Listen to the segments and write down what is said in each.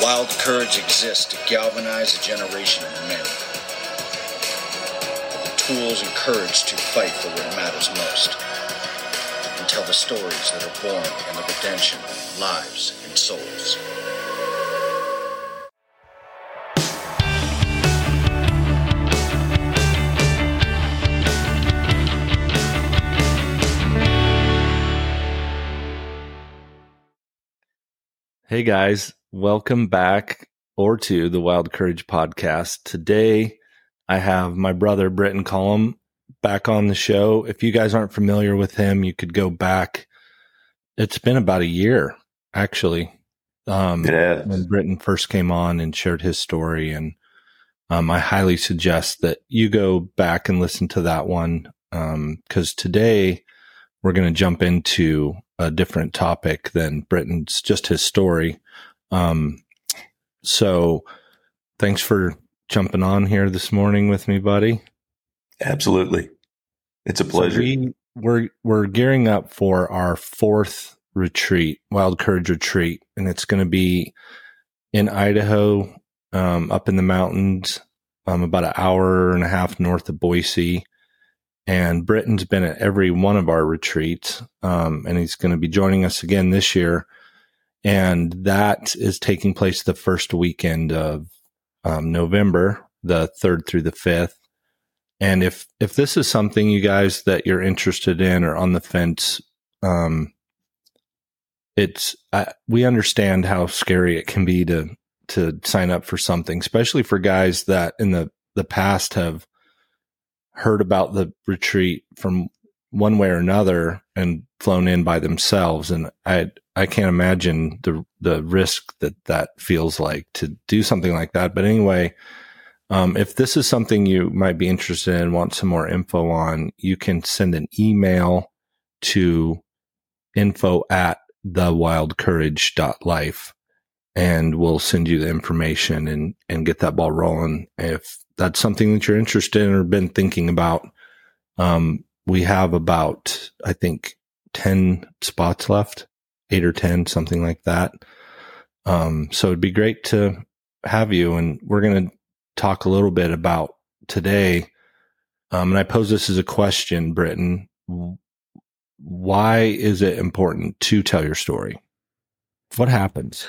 Wild courage exists to galvanize a generation of men. The tools and courage to fight for what matters most. And tell the stories that are born in the redemption of lives and souls. Hey guys, welcome back or to the Wild Courage podcast. Today I have my brother Britton Collum back on the show. If you guys aren't familiar with him, you could go back. It's been about a year actually. Um, when Britton first came on and shared his story. And um, I highly suggest that you go back and listen to that one. Um, cause today we're going to jump into a different topic than Britton's, just his story. Um, so thanks for jumping on here this morning with me, buddy. Absolutely. It's a So pleasure. we, we're, we're gearing up for our fourth retreat, Wild Courage retreat, and it's going to be in Idaho, um, up in the mountains, um, about an hour and a half north of Boise. And Britton's been at every one of our retreats, um, and he's going to be joining us again this year. And that is taking place the first weekend of um, November, the third through the fifth. And if if this is something you guys that you're interested in or on the fence, um, it's I, we understand how scary it can be to to sign up for something, especially for guys that in the the past have heard about the retreat from one way or another and flown in by themselves. And i i can't imagine the the risk that that feels like to do something like that. But anyway um, if this is something you might be interested in want some more info on you can send an email to info at thewildcourage.life and we'll send you the information and and get that ball rolling. If that's something that you're interested in or been thinking about um, we have about i think 10 spots left 8 or 10 something like that. Um, so it'd be great to have you and we're going to talk a little bit about today. Um, and i pose this as a question britton. Why is it important to tell your story? What happens?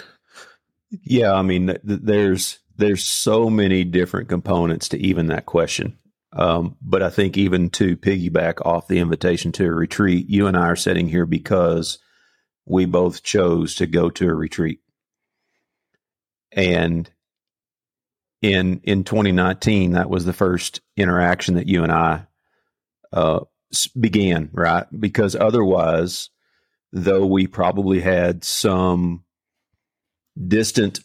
Yeah, I mean, th- there's there's so many different components to even that question. Um, but I think even to piggyback off the invitation to a retreat, you and I are sitting here because we both chose to go to a retreat. And in in 2019, that was the first interaction that you and I uh, began, right? Because otherwise, though we probably had some distant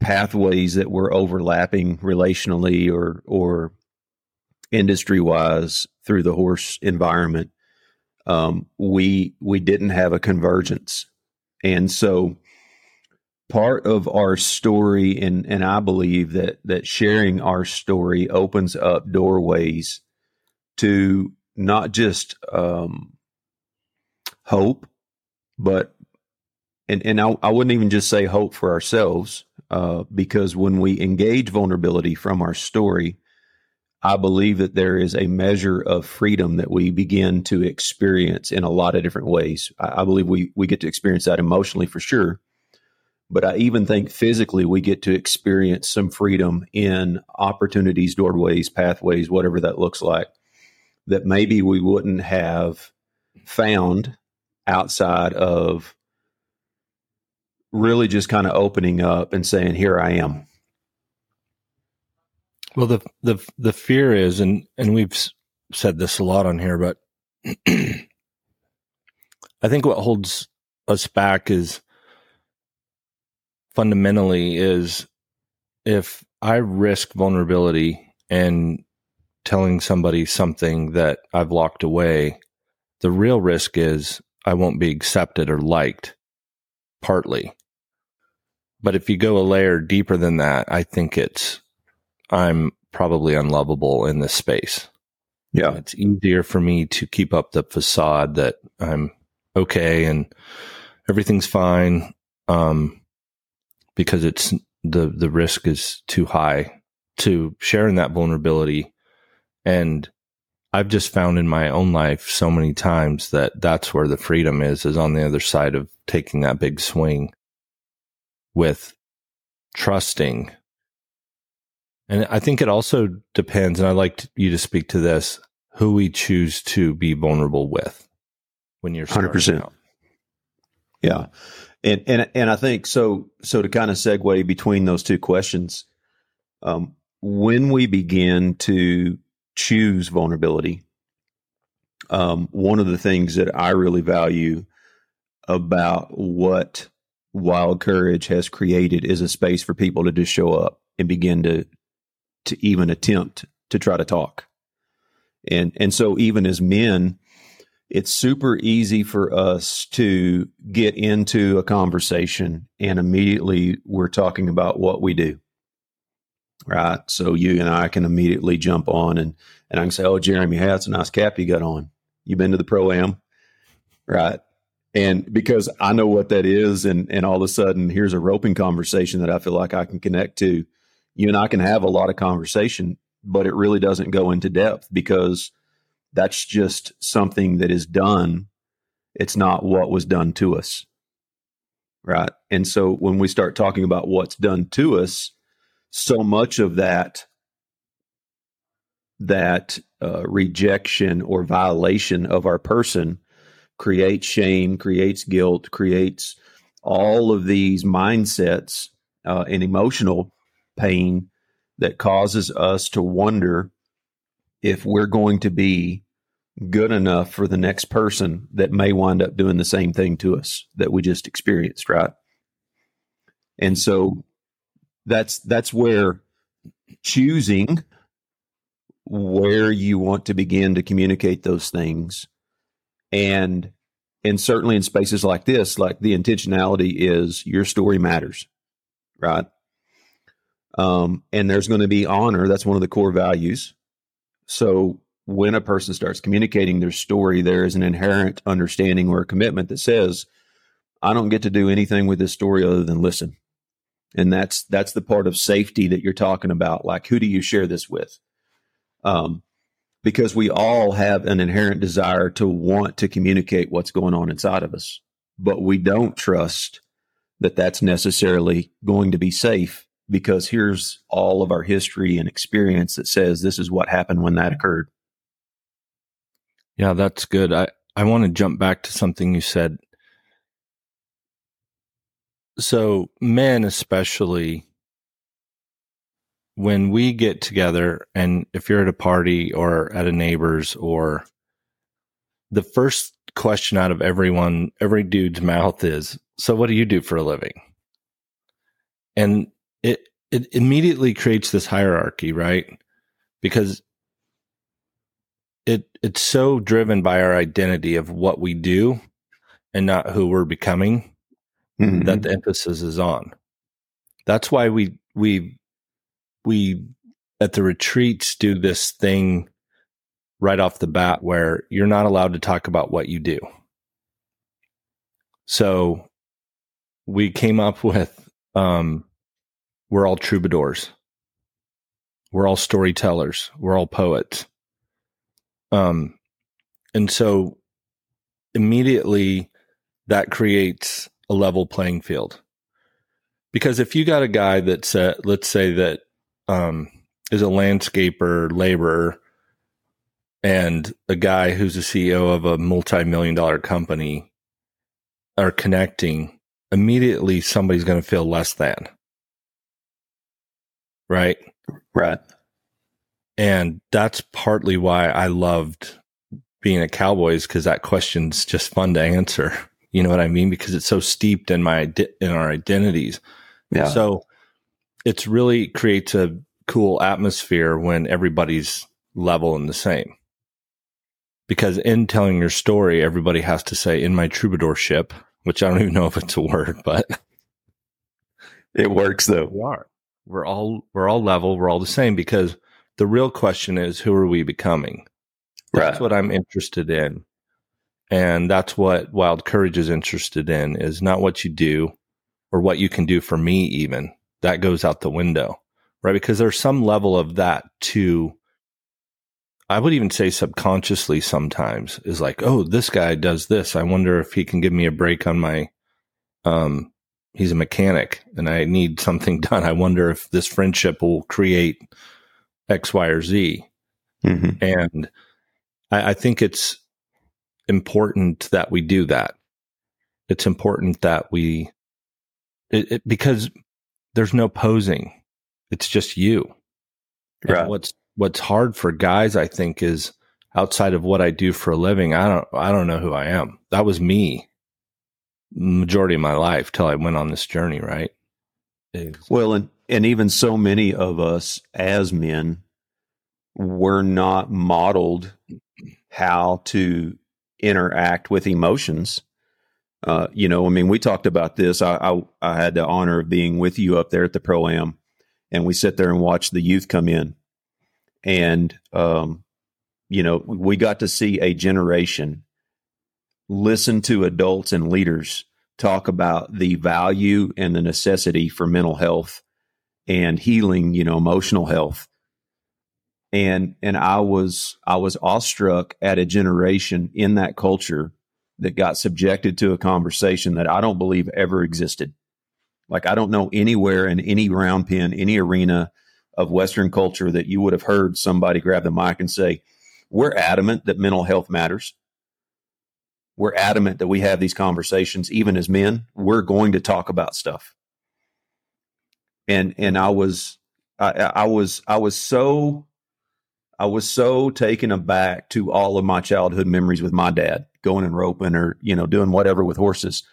pathways that were overlapping relationally or or industry wise through the horse environment um, we we didn't have a convergence. And so part of our story and and I believe that that sharing our story opens up doorways to not just um, hope but and and I, I wouldn't even just say hope for ourselves uh, because when we engage vulnerability from our story, I believe that there is a measure of freedom that we begin to experience in a lot of different ways. I, I believe we we get to experience that emotionally for sure, but I even think physically we get to experience some freedom in opportunities, doorways, pathways, whatever that looks like, that maybe we wouldn't have found outside of really just kind of opening up and saying, "Here I am." Well, the the the fear is, and and we've said this a lot on here, but I think what holds us back is fundamentally is if I risk vulnerability and telling somebody something that I've locked away, the real risk is I won't be accepted or liked. Partly, but if you go a layer deeper than that, I think it's I'm probably unlovable in this space. Yeah. It's easier for me to keep up the facade that I'm okay and everything's fine. Um, because it's the the risk is too high to sharing that vulnerability and I've just found in my own life so many times that that's where the freedom is, is on the other side of taking that big swing with trusting. And I think it also depends, and I'd like you to speak to this, who we choose to be vulnerable with when you're 100%. Out. Yeah. And, and, and I think so, so to kind of segue between those two questions, um, when we begin to choose vulnerability. Um, one of the things that I really value about what Wild Courage has created is a space for people to just show up and begin to to even attempt to try to talk. And and so even as men, it's super easy for us to get into a conversation and immediately we're talking about what we do right? So you and I can immediately jump on and and I can say, "Oh, Jeremy, hey, that's a nice cap you got on. You've been to the pro am, right?" And because I know what that is, and and all of a sudden here's a roping conversation that I feel like I can connect to. You and I can have a lot of conversation, but it really doesn't go into depth because that's just something that is done. It's not what was done to us. Right. And so when we start talking about what's done to us, so much of that that uh, rejection or violation of our person creates shame, creates guilt, creates all of these mindsets uh, and emotional pain that causes us to wonder if we're going to be good enough for the next person that may wind up doing the same thing to us that we just experienced, right? And so that's that's where choosing where you want to begin to communicate those things and and certainly in spaces like this like the intentionality is your story matters right um and there's going to be honor. That's one of the core values. So when a person starts communicating their story there is an inherent understanding or a commitment that says i don't get to do anything with this story other than listen. And that's that's the part of safety that you're talking about. Like who do you share this with? Um, because we all have an inherent desire to want to communicate what's going on inside of us but we don't trust that that's necessarily going to be safe because here's all of our history and experience that says this is what happened when that occurred. Yeah that's good. I i want to jump back to something you said. So men especially when we get together and if you're at a party or at a neighbor's or the first question out of everyone every dude's mouth is so what do you do for a living? And it immediately creates this hierarchy right because it it's so driven by our identity of what we do and not who we're becoming mm-hmm. that the emphasis is on. That's why we we we at the retreats do this thing right off the bat where you're not allowed to talk about what you do. So we came up with um we're all troubadours. We're all storytellers. We're all poets. Um and so immediately that creates a level playing field. Because if you got a guy that's, uh, let's say that um, is a landscaper, laborer, and a guy who's a CEO of a multi-million dollar company are connecting, immediately somebody's going to feel less than. Right? Right. And that's partly why I loved being a Cowboys because that question's just fun to answer. You know what I mean? Because it's so steeped in my in our identities. Yeah. So it's really creates a cool atmosphere when everybody's level and the same. Because in telling your story, everybody has to say in my troubadourship, which I don't even know if it's a word, but it works though. We are. We're all we're all level, we're all the same because the real question is who are we becoming? That's right. what I'm interested in. And that's what Wild Courage is interested in is not what you do or what you can do for me even. that goes out the window, right? Because there's some level of that too. I would even say subconsciously sometimes is like, oh, this guy does this. I wonder if he can give me a break on my, um, he's a mechanic and I need something done. I wonder if this friendship will create X, Y, or Z. Mm-hmm. And I, I think it's important that we do that. It's important that we, it, it, because there's no posing. It's just you. Right. And what's what's hard for guys, I think, is outside of what I do for a living. I don't I don't know who I am. That was me majority of my life till I went on this journey, right? Well, and and even so many of us as men were not modeled how to interact with emotions. Uh, you know, I mean, we talked about this. I, I, I had the honor of being with you up there at the pro am, and we sit there and watch the youth come in, and um, you know, we got to see a generation listen to adults and leaders talk about the value and the necessity for mental health and healing, you know, emotional health. And and I was I was awestruck at a generation in that culture that got subjected to a conversation that I don't believe ever existed. Like I don't know anywhere in any round pen, any arena of Western culture that you would have heard somebody grab the mic and say, We're adamant that mental health matters we're adamant that we have these conversations even as men we're going to talk about stuff. And and i was i, I was i was so i was so taken aback to all of my childhood memories with my dad going and roping or you know doing whatever with horses.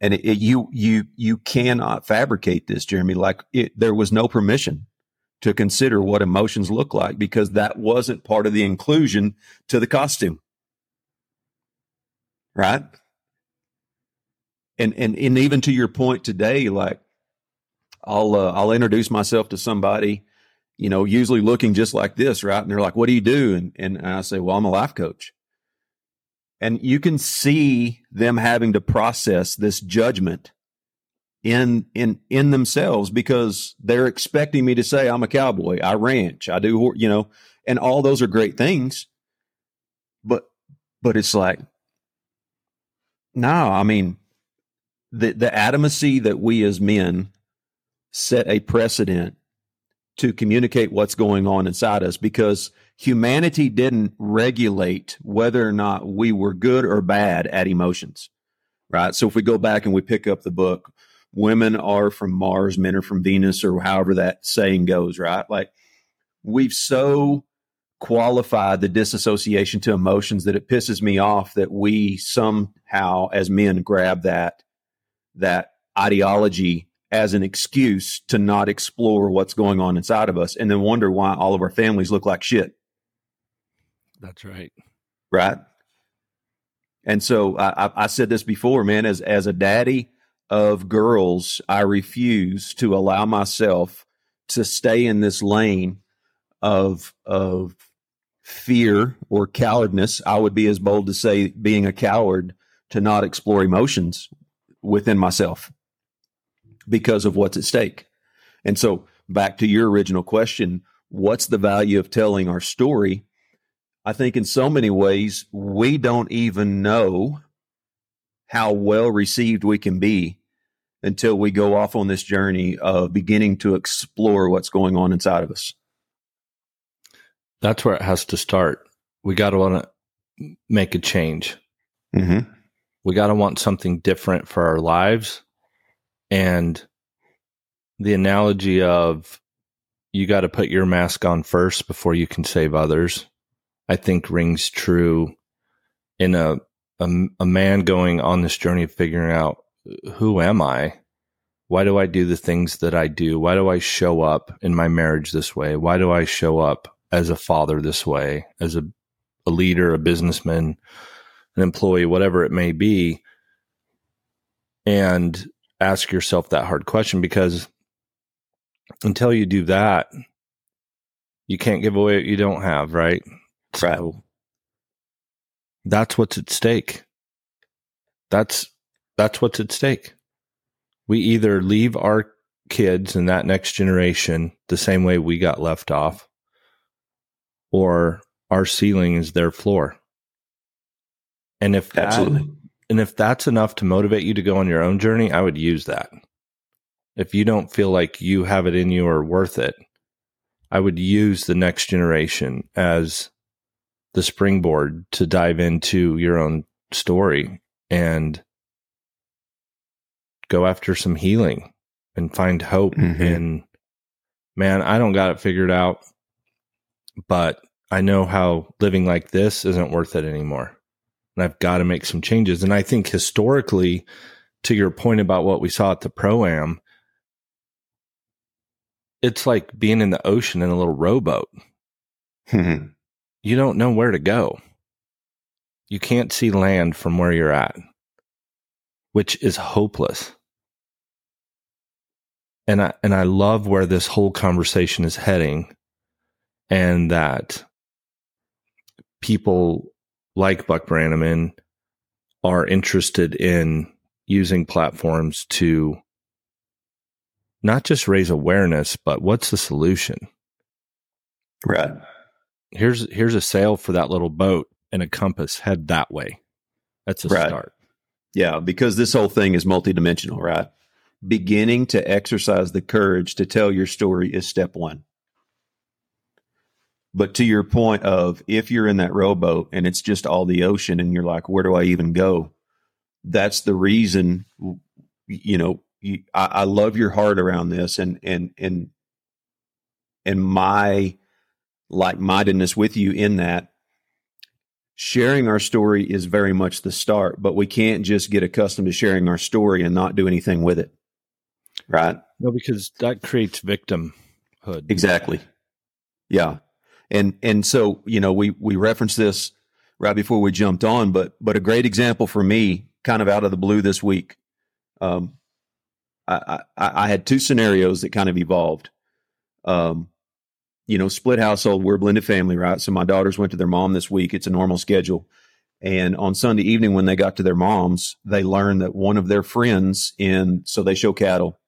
And it, it, you you you cannot fabricate this jeremy. Like it, there was no permission to consider what emotions look like because that wasn't part of the inclusion to the costume right? And and and even to your point today, like I'll uh, I'll introduce myself to somebody, you know, usually looking just like this, right? And they're like, "What do you do?" And and I say, "Well, I'm a life coach." And you can see them having to process this judgment in in in themselves because they're expecting me to say I'm a cowboy, I ranch, I do, you know, and all those are great things. But but it's like no, I mean the the adamancy that we as men set a precedent to communicate what's going on inside us because humanity didn't regulate whether or not we were good or bad at emotions. Right? So if we go back and we pick up the book women are from Mars, men are from Venus or however that saying goes, right? Like we've so qualify the disassociation to emotions that it pisses me off that we somehow as men grab that that ideology as an excuse to not explore what's going on inside of us and then wonder why all of our families look like shit. That's right. Right? And so I, I said this before man as as a daddy of girls i refuse to allow myself to stay in this lane of of fear or cowardness, I would be as bold to say being a coward to not explore emotions within myself because of what's at stake. And so, back to your original question, what's the value of telling our story? I think in so many ways, we don't even know how well received we can be until we go off on this journey of beginning to explore what's going on inside of us. That's where it has to start. We got to want to make a change. Mm-hmm. We got to want something different for our lives. And the analogy of you got to put your mask on first before you can save others, I think rings true in a, a, a man going on this journey of figuring out who am I? Why do I do the things that I do? Why do I show up in my marriage this way? Why do I show up as a father this way, as a, a leader, a businessman, an employee, whatever it may be, and ask yourself that hard question because until you do that, you can't give away what you don't have, right? Right. So that's what's at stake. That's that's what's at stake. We either leave our kids and that next generation the same way we got left off, or our ceiling is their floor. And if that, Absolutely. and if that's enough to motivate you to go on your own journey, I would use that. If you don't feel like you have it in you or worth it, I would use the next generation as the springboard to dive into your own story and go after some healing and find hope Mhm. and man i don't got it figured out but i know how living like this isn't worth it anymore and i've got to make some changes and i think historically to your point about what we saw at the pro am it's like being in the ocean in a little rowboat Mhm. you don't know where to go. You can't see land from where you're at, which is hopeless. And I and I love where this whole conversation is heading and that people like Buck Brannaman are interested in using platforms to not just raise awareness, but what's the solution? right. here's here's a sail for that little boat and a compass head that way that's a Right. start Yeah, because this whole thing is multidimensional, right? Beginning to exercise the courage to tell your story is step one. But to your point of if you're in that rowboat and it's just all the ocean and you're like, where do I even go? That's the reason, you know, you, I, I love your heart around this and, and, and, and my like mindedness with you in that sharing our story is very much the start, but we can't just get accustomed to sharing our story and not do anything with it. Right? no because that creates victimhood Exactly. Yeah. And and so, you know, we we referenced this right before we jumped on, but but a great example for me, kind of out of the blue this week. Um I I, I had two scenarios that kind of evolved. Um you know, split household, we're a blended family, right? So my daughters went to their mom this week. It's a normal schedule. And on Sunday evening, when they got to their moms, they learned that one of their friends in, so they show cattle,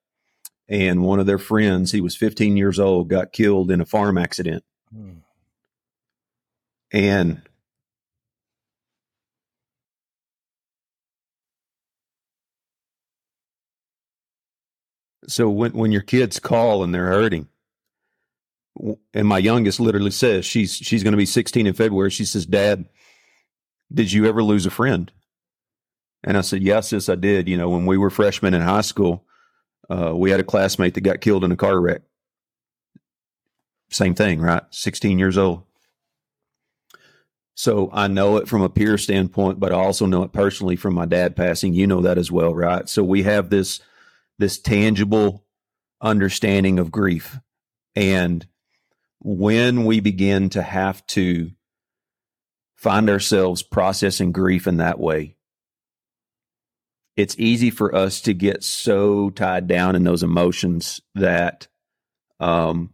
and one of their friends, he was 15 years old, got killed in a farm accident. Hmm. And so when when your kids call and they're hurting, and my youngest literally says she's she's going to be 16 in February. She says, "Dad, did you ever lose a friend?" And I said, "Yes, sis, I did. You know, when we were freshmen in high school, uh, we had a classmate that got killed in a car wreck. Same thing, right? 16 years old." So I know it from a peer standpoint, but I also know it personally from my dad passing. You know that as well, right? So we have this this tangible understanding of grief. And when we begin to have to find ourselves processing grief in that way, it's easy for us to get so tied down in those emotions that um,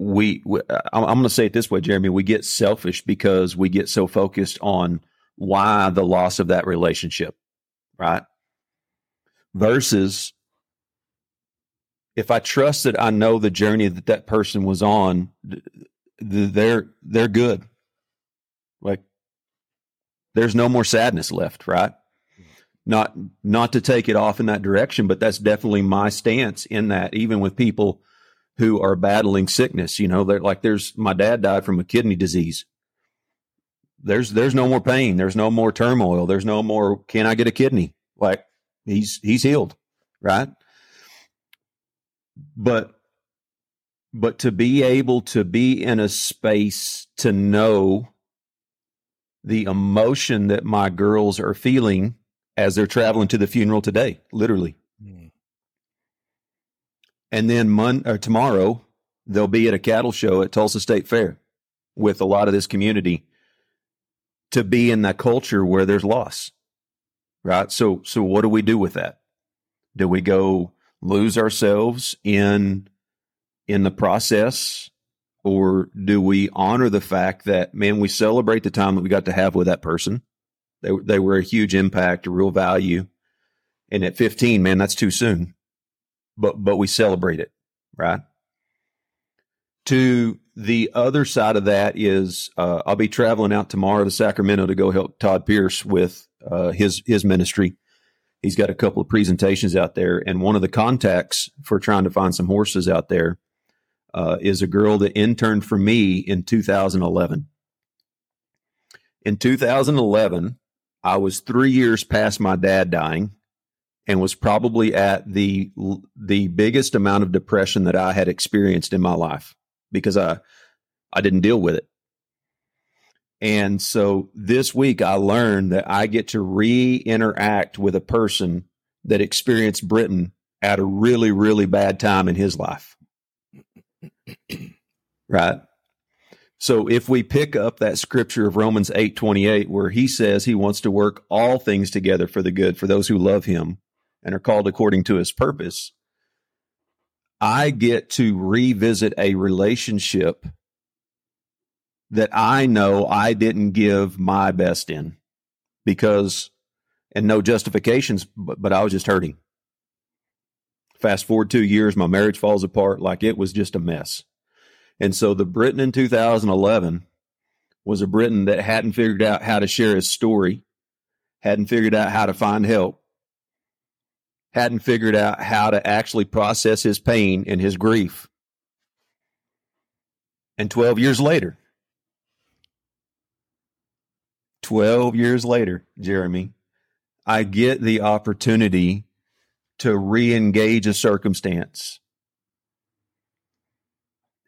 we, we uh, I'm going to say it this way, Jeremy, we get selfish because we get so focused on why the loss of that relationship, right? Versus if I trust that I know the journey that that person was on, th- th- they're they're good. Like there's no more sadness left, right? Not not to take it off in that direction, but that's definitely my stance in that. Even with people who are battling sickness, you know, they're like there's my dad died from a kidney disease. There's there's no more pain. There's no more turmoil. There's no more. Can I get a kidney? Like he's he's healed, right? but but to be able to be in a space to know the emotion that my girls are feeling as they're traveling to the funeral today literally. And then mon- or tomorrow they'll be at a cattle show at Tulsa State Fair with a lot of this community to be in that culture where there's loss right? So so what do we do with that? Do we go lose ourselves in in the process? Or do we honor the fact that man we celebrate the time that we got to have with that person. They they were a huge impact a real value. And at 15 man that's too soon but but we celebrate it, right? To the other side of that is uh, I'll be traveling out tomorrow to Sacramento to go help Todd Pierce with uh, his his ministry. He's got a couple of presentations out there, and one of the contacts for trying to find some horses out there uh, is a girl that interned for me in 2011. In 2011, I was three years past my dad dying, and was probably at the the biggest amount of depression that I had experienced in my life because I I didn't deal with it. And so this week I learned that I get to re-interact with a person that experienced Britton at a really, really bad time in his life. right? So if we pick up that scripture of Romans 8 28, where he says he wants to work all things together for the good for those who love him and are called according to his purpose, I get to revisit a relationship that I know I didn't give my best in because, and no justifications, but, but I was just hurting. Fast forward two years, my marriage falls apart like it was just a mess. And so the Britton in 2011 was a Britton that hadn't figured out how to share his story, hadn't figured out how to find help, hadn't figured out how to actually process his pain and his grief. And 12 years later, 12 years later, Jeremy, I get the opportunity to re engage a circumstance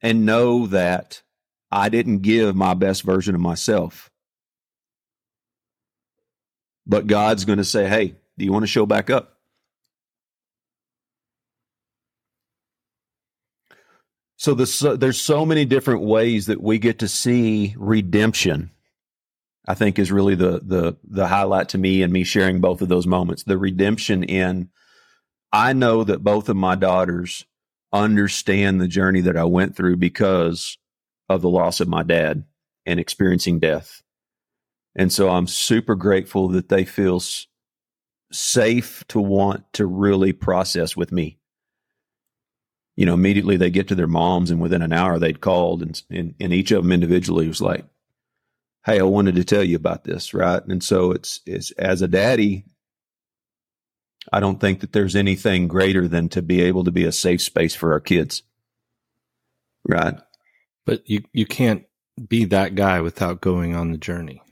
and know that I didn't give my best version of myself. But God's going to say, hey, do you want to show back up? So there's so many different ways that we get to see redemption I think is really the the the highlight to me and me sharing both of those moments. The redemption in I know that both of my daughters understand the journey that I went through because of the loss of my dad and experiencing death. And so I'm super grateful that they feel s- safe to want to really process with me. You know, immediately they get to their moms and within an hour they'd called and, and, and each of them individually was like, hey, I wanted to tell you about this, right? And so it's, it's as a daddy, I don't think that there's anything greater than to be able to be a safe space for our kids. Right. But you, you can't be that guy without going on the journey.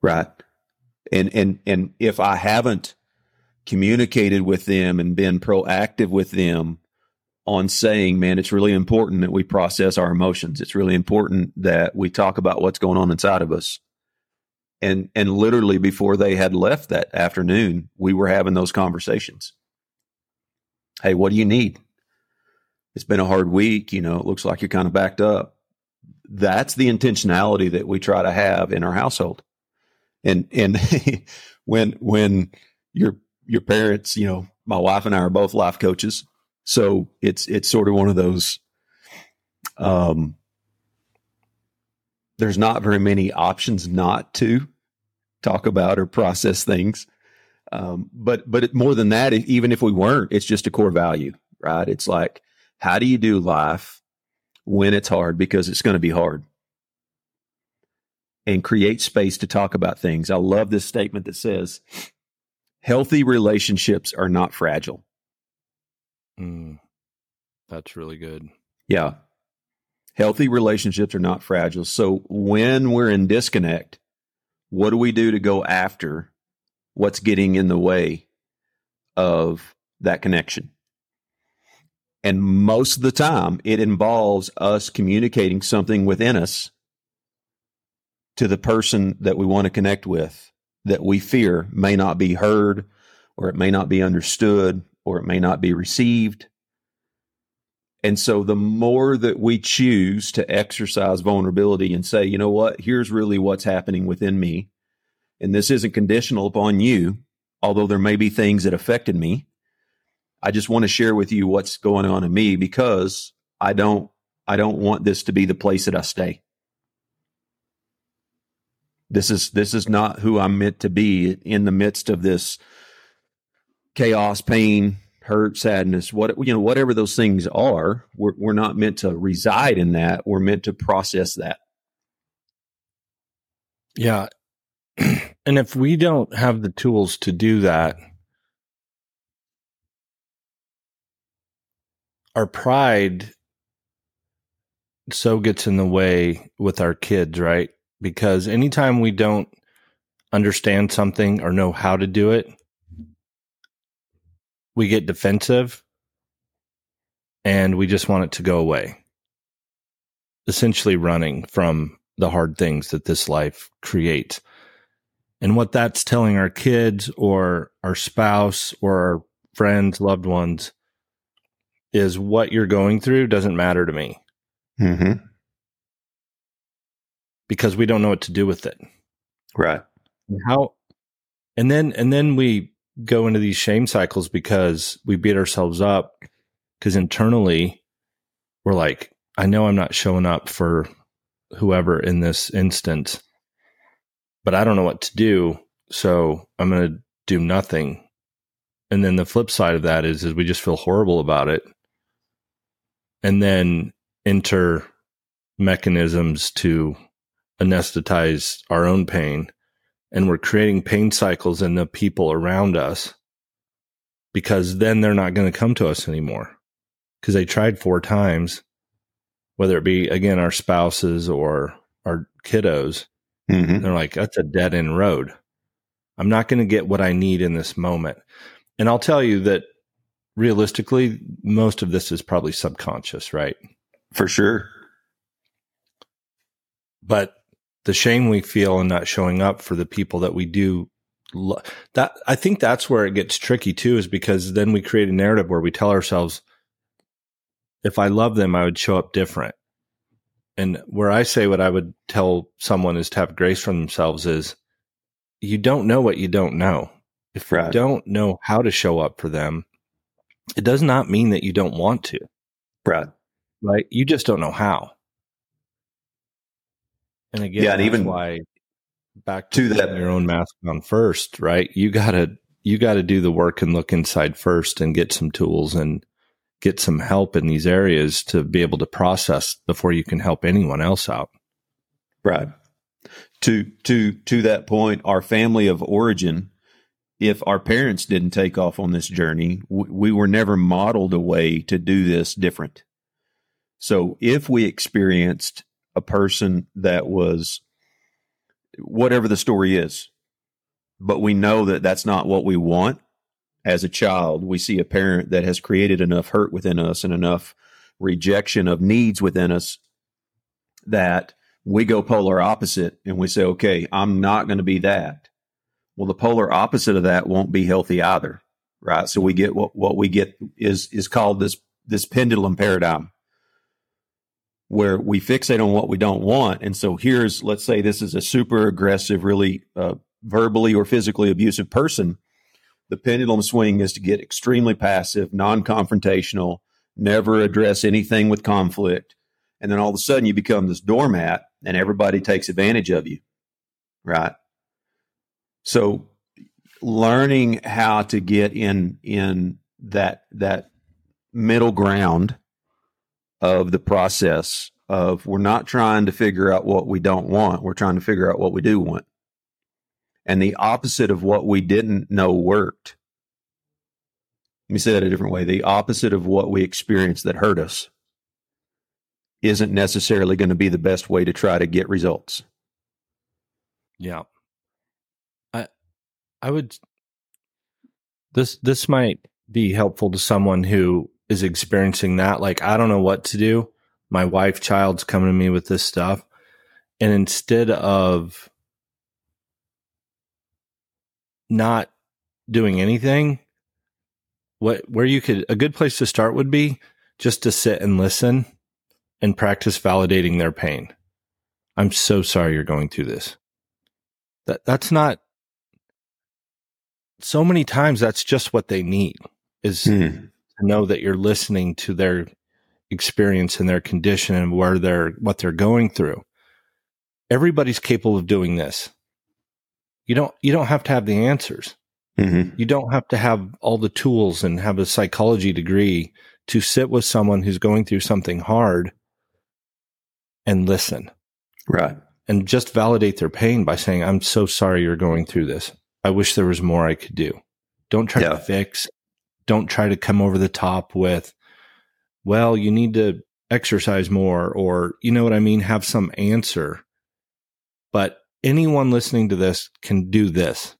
Right. And, and, and if I haven't communicated with them and been proactive with them on saying, man, it's really important that we process our emotions. It's really important that we talk about what's going on inside of us. And and literally before they had left that afternoon, we were having those conversations. Hey, what do you need? It's been a hard week, you know, it looks like you're kind of backed up. That's the intentionality that we try to have in our household. And and when when your your parents, you know, my wife and I are both life coaches so it's it's sort of one of those. Um, there's not very many options not to talk about or process things. Um, but but more than that, even if we weren't, it's just a core value, right? It's like, how do you do life when it's hard because it's going to be hard, and create space to talk about things. I love this statement that says, "Healthy relationships are not fragile." Mm, that's really good. Yeah. Healthy relationships are not fragile. So when we're in disconnect, what do we do to go after what's getting in the way of that connection? And most of the time, it involves us communicating something within us to the person that we want to connect with that we fear may not be heard or it may not be understood or it may not be received. And so the more that we choose to exercise vulnerability and say, you know what, here's really what's happening within me. And this isn't conditional upon you, although there may be things that affected me. I just want to share with you what's going on in me because I don't I don't want this to be the place that I stay. This is this is not who I'm meant to be in the midst of this chaos, pain, hurt, sadness, what you know, whatever those things are, we're we're not meant to reside in that. We're meant to process that. Yeah. and if we don't have the tools to do that, our pride so gets in the way with our kids, right? Because anytime we don't understand something or know how to do it, we get defensive and we just want it to go away. Essentially, running from the hard things that this life creates. And what that's telling our kids or our spouse or our friends, loved ones is what you're going through doesn't matter to me. Mm-hmm. Because we don't know what to do with it. Right. How and then and then we go into these shame cycles because we beat ourselves up because internally we're like, I know I'm not showing up for whoever in this instance, but I don't know what to do. So I'm going to do nothing. And then the flip side of that is, is we just feel horrible about it. And then enter mechanisms to anesthetize our own pain and we're creating pain cycles in the people around us because then they're not going to come to us anymore because they tried four times, whether it be again our spouses or our kiddos. Mm-hmm. They're like, that's a dead end road. I'm not going to get what I need in this moment. And I'll tell you that realistically, most of this is probably subconscious, right? For sure. But the shame we feel in not showing up for the people that we do lo- that I think that's where it gets tricky too is because then we create a narrative where we tell ourselves if I love them I would show up different. And where I say what I would tell someone is to have grace for themselves is you don't know what you don't know. If right. you don't know how to show up for them, it does not mean that you don't want to. Right. Right. You just don't know how. And again, yeah, and even why back to, to that your own mask on first, right? You gotta you gotta do the work and look inside first and get some tools and get some help in these areas to be able to process before you can help anyone else out. Right. To to to that point, our family of origin, if our parents didn't take off on this journey, we, we were never modeled a way to do this different. So if we experienced a person that was whatever the story is. But we know that that's not what we want. As a child, we see a parent that has created enough hurt within us and enough rejection of needs within us that we go polar opposite and we say, okay, I'm not going to be that. Well, the polar opposite of that won't be healthy either. Right. So we get what, what we get is, is called this, this pendulum paradigm where we fixate on what we don't want. And so here's, let's say this is a super aggressive, really uh, verbally or physically abusive person. The pendulum swing is to get extremely passive, non confrontational, never address anything with conflict. And then all of a sudden you become this doormat and everybody takes advantage of you. Right. So learning how to get in, in that, that middle ground of the process of we're not trying to figure out what we don't want. We're trying to figure out what we do want. And the opposite of what we didn't know worked. Let me say that a different way. The opposite of what we experienced that hurt us isn't necessarily going to be the best way to try to get results. Yeah. I I would this this might be helpful to someone who is experiencing that. Like, I don't know what to do. My wife, child's coming to me with this stuff. And instead of not doing anything, what, where you could, a good place to start would be just to sit and listen and practice validating their pain. I'm so sorry you're going through this. That, that's not, so many times that's just what they need is mm to know that you're listening to their experience and their condition and where they're what they're going through. Everybody's capable of doing this. You don't you don't have to have the answers. Mm-hmm. You don't have to have all the tools and have a psychology degree to sit with someone who's going through something hard and listen. Right. And just validate their pain by saying, I'm so sorry you're going through this. I wish there was more I could do. Don't try yeah. to fix. Don't try to come over the top with, well, you need to exercise more or, you know what I mean? Have some answer. But anyone listening to this can do this.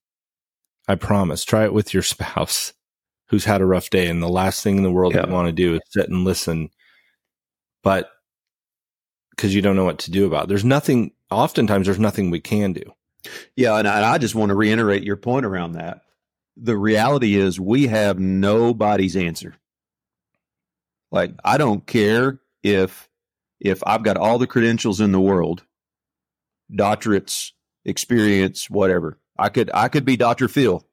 I promise. Try it with your spouse who's had a rough day. And the last thing in the world yeah. you want to do is sit and listen. But because you don't know what to do about it. There's nothing, oftentimes, there's nothing we can do. Yeah. And I, and I just want to reiterate your point around that. The reality is, we have nobody's answer. Like, I don't care if if I've got all the credentials in the world, doctorates, experience, whatever. I could I could be Dr. Phil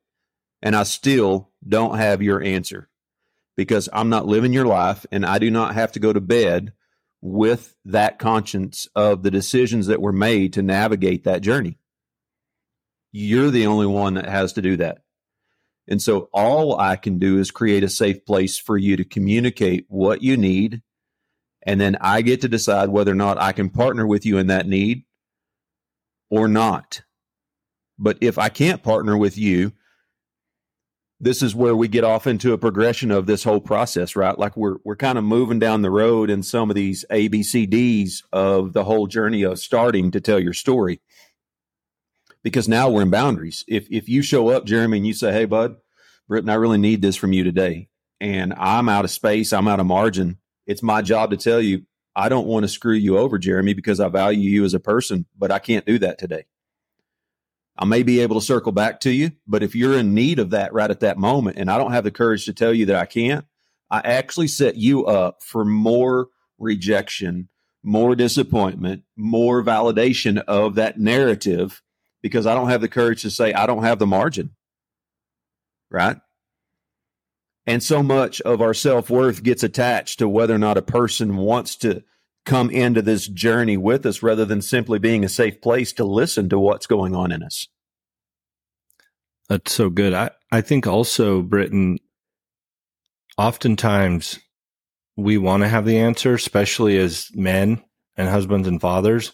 and I still don't have your answer because I'm not living your life and I do not have to go to bed with that conscience of the decisions that were made to navigate that journey. You're the only one that has to do that. And so all I can do is create a safe place for you to communicate what you need. And then I get to decide whether or not I can partner with you in that need or not. But if I can't partner with you, this is where we get off into a progression of this whole process, right? Like we're we're kind of moving down the road in some of these ABCDs of the whole journey of starting to tell your story. Because now we're in boundaries. If if you show up, Jeremy, and you say, "Hey, bud, Britton, I really need this from you today," and I'm out of space, I'm out of margin. It's my job to tell you, I don't want to screw you over, Jeremy, because I value you as a person, but I can't do that today. I may be able to circle back to you, but if you're in need of that right at that moment and I don't have the courage to tell you that I can't, I actually set you up for more rejection, more disappointment, more validation of that narrative because I don't have the courage to say I don't have the margin. Right? And so much of our self worth gets attached to whether or not a person wants to come into this journey with us rather than simply being a safe place to listen to what's going on in us. That's so good. I, I think also, Britton, oftentimes we want to have the answer, especially as men and husbands and fathers,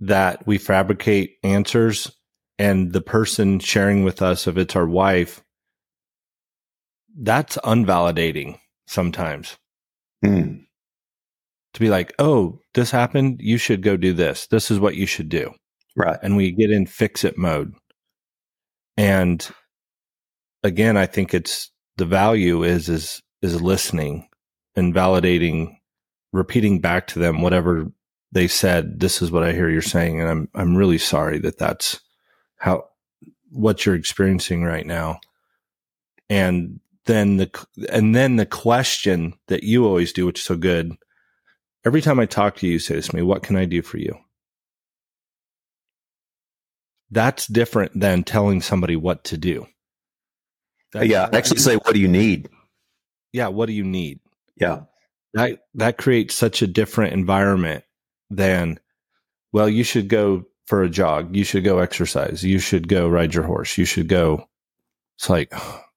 that we fabricate answers and the person sharing with us, if it's our wife, that's unvalidating sometimes. Mm to be like, oh, this happened. You should go do this. This is what you should do. Right. And we get in fix it mode. And again, I think it's the value is, is, is listening and validating, repeating back to them whatever they said. This is what I hear you're saying. And I'm, I'm really sorry that that's how, what you're experiencing right now. And then the, and then the question that you always do, which is so good Every time I talk to you, you say this to me, what can I do for you? That's different than telling somebody what to do. That's, yeah, actually say, what do you need? Yeah, what do you need? Yeah. That that creates such a different environment than, well, you should go for a jog, you should go exercise, you should go ride your horse, you should go. It's like,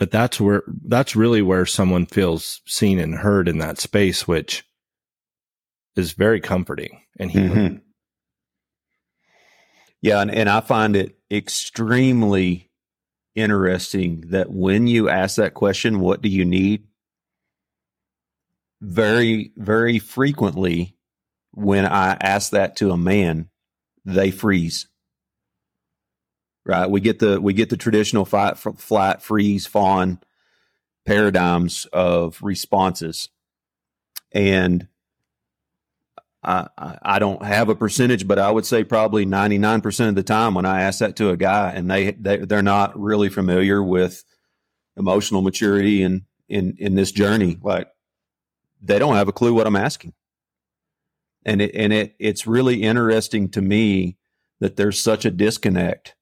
but that's where that's really where someone feels seen and heard in that space which is very comforting and healing mm-hmm. yeah and, and i find it extremely interesting that when you ask that question what do you need very very frequently when i ask that to a man they freeze right? We get the we get the traditional fight, flight freeze fawn paradigms of responses, and I, I don't have a percentage, but I would say probably ninety nine percent of the time when I ask that to a guy and they, they they're not really familiar with emotional maturity and in in this journey, like they don't have a clue what I'm asking, and it and it it's really interesting to me that there's such a disconnect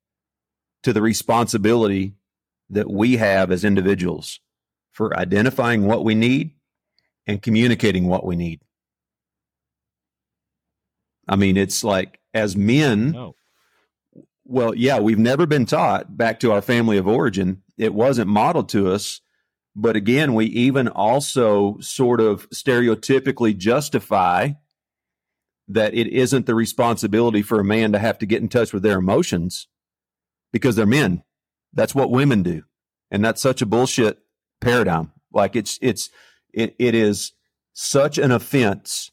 to the responsibility that we have as individuals for identifying what we need and communicating what we need. I mean, it's like as men, Well, yeah, we've never been taught back to our family of origin. It wasn't modeled to us. But again, we even also sort of stereotypically justify that it isn't the responsibility for a man to have to get in touch with their emotions because they're men. That's what women do. And that's such a bullshit paradigm. Like it's, it's, it, it is such an offense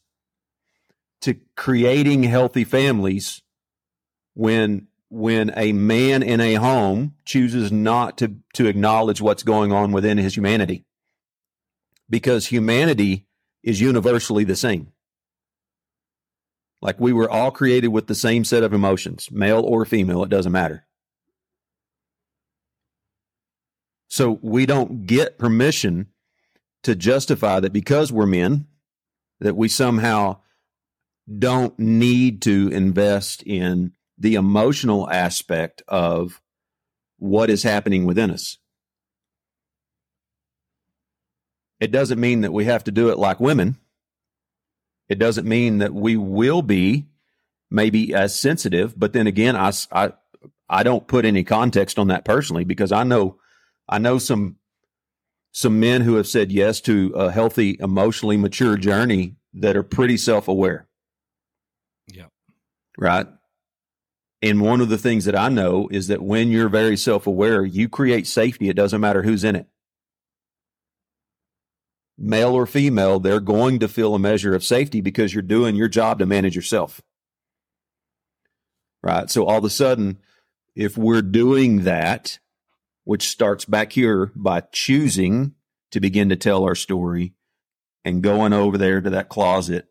to creating healthy families when when a man in a home chooses not to to acknowledge what's going on within his humanity. Because humanity is universally the same. Like we were all created with the same set of emotions male or female it doesn't matter. So we don't get permission to justify that because we're men that we somehow don't need to invest in the emotional aspect of what is happening within us. It doesn't mean that we have to do it like women. It doesn't mean that we will be maybe as sensitive, but then again, I, I, I don't put any context on that personally because I know, I know some, some men who have said yes to a healthy, emotionally mature journey that are pretty self aware. Yeah. Right. And one of the things that I know is that when you're very self aware, you create safety. It doesn't matter who's in it. Male or female, they're going to feel a measure of safety because you're doing your job to manage yourself. Right. So all of a sudden, if we're doing that, which starts back here by choosing to begin to tell our story and going over there to that closet,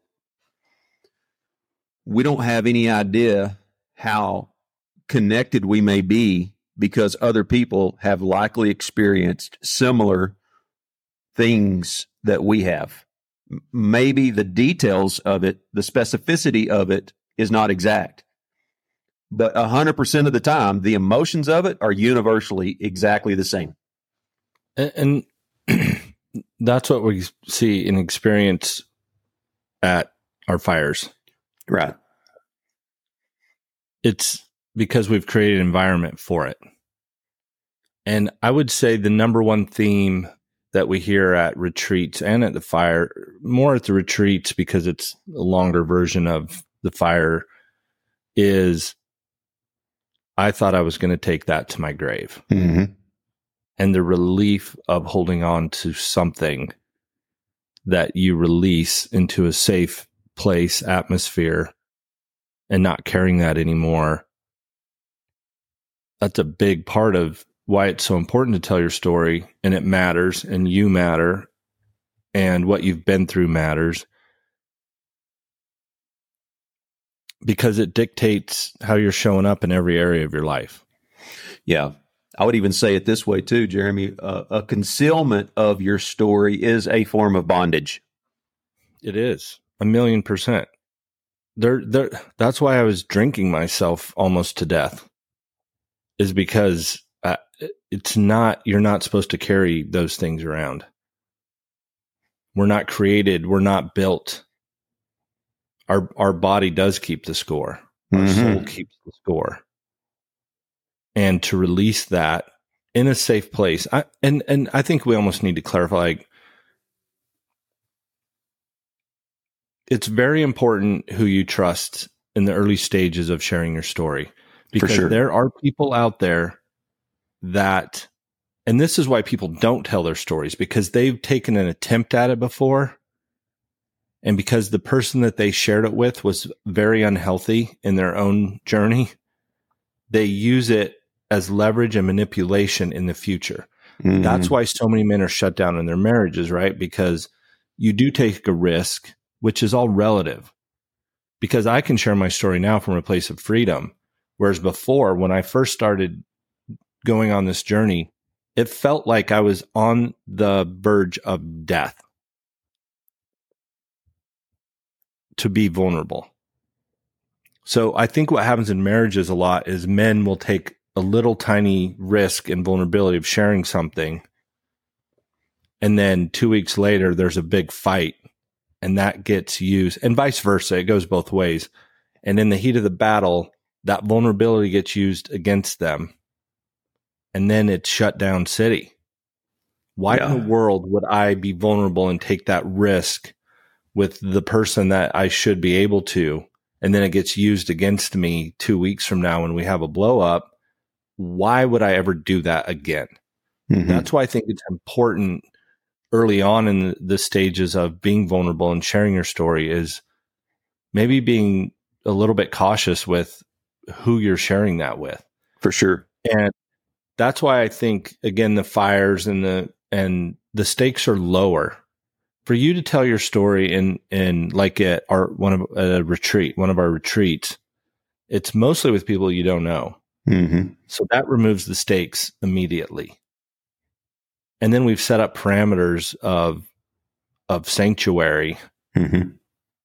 we don't have any idea how connected we may be because other people have likely experienced similar things that we have. Maybe the details of it, the specificity of it is not exact. But 100% of the time, the emotions of it are universally exactly the same. And, that's what we see and experience at our fires. Right it's because we've created an environment for it. And I would say the number one theme that we hear at retreats and at the fire, more at the retreats because it's a longer version of the fire, is I thought I was going to take that to my grave. Mm-hmm. And the relief of holding on to something that you release into a safe place, atmosphere and not carrying that anymore. That's a big part of why it's so important to tell your story and it matters and you matter and what you've been through matters because it dictates how you're showing up in every area of your life. Yeah. I would even say it this way too, Jeremy. Uh, a concealment of your story is a form of bondage. It is a million percent there there that's why I was drinking myself almost to death is because uh, it's not you're not supposed to carry those things around. We're not created, we're not built. Our our body does keep the score. Our mm-hmm. soul keeps the score. And to release that in a safe place. I, and and I think we almost need to clarify like it's very important who you trust in the early stages of sharing your story. Because sure. there are people out there that and this is why people don't tell their stories because they've taken an attempt at it before. And because the person that they shared it with was very unhealthy in their own journey they use it as leverage and manipulation in the future. Mm-hmm. that's why so many men are shut down in their marriages right? Because you do take a risk which is all relative because I can share my story now from a place of freedom. Whereas before, when I first started going on this journey, it felt like I was on the verge of death to be vulnerable. So I think what happens in marriages a lot is men will take a little tiny risk and vulnerability of sharing something. And then two weeks later, there's a big fight and that gets used and vice versa. It goes both ways. And in the heat of the battle, that vulnerability gets used against them and then it's shut down city. Why yeah. in the world would I be vulnerable and take that risk with the person that I should be able to? And then it gets used against me two weeks from now when we have a blow up. Why would I ever do that again? Mm-hmm. That's why I think it's important early on in the, stages of being vulnerable and sharing your story is maybe being a little bit cautious with who you're sharing that with. For sure. And that's why I think again the fires and the and the stakes are lower for you to tell your story in in like at our one of a retreat, one of our retreats. It's mostly with people you don't know, mm-hmm. so that removes the stakes immediately. And then we've set up parameters of of sanctuary, mm-hmm.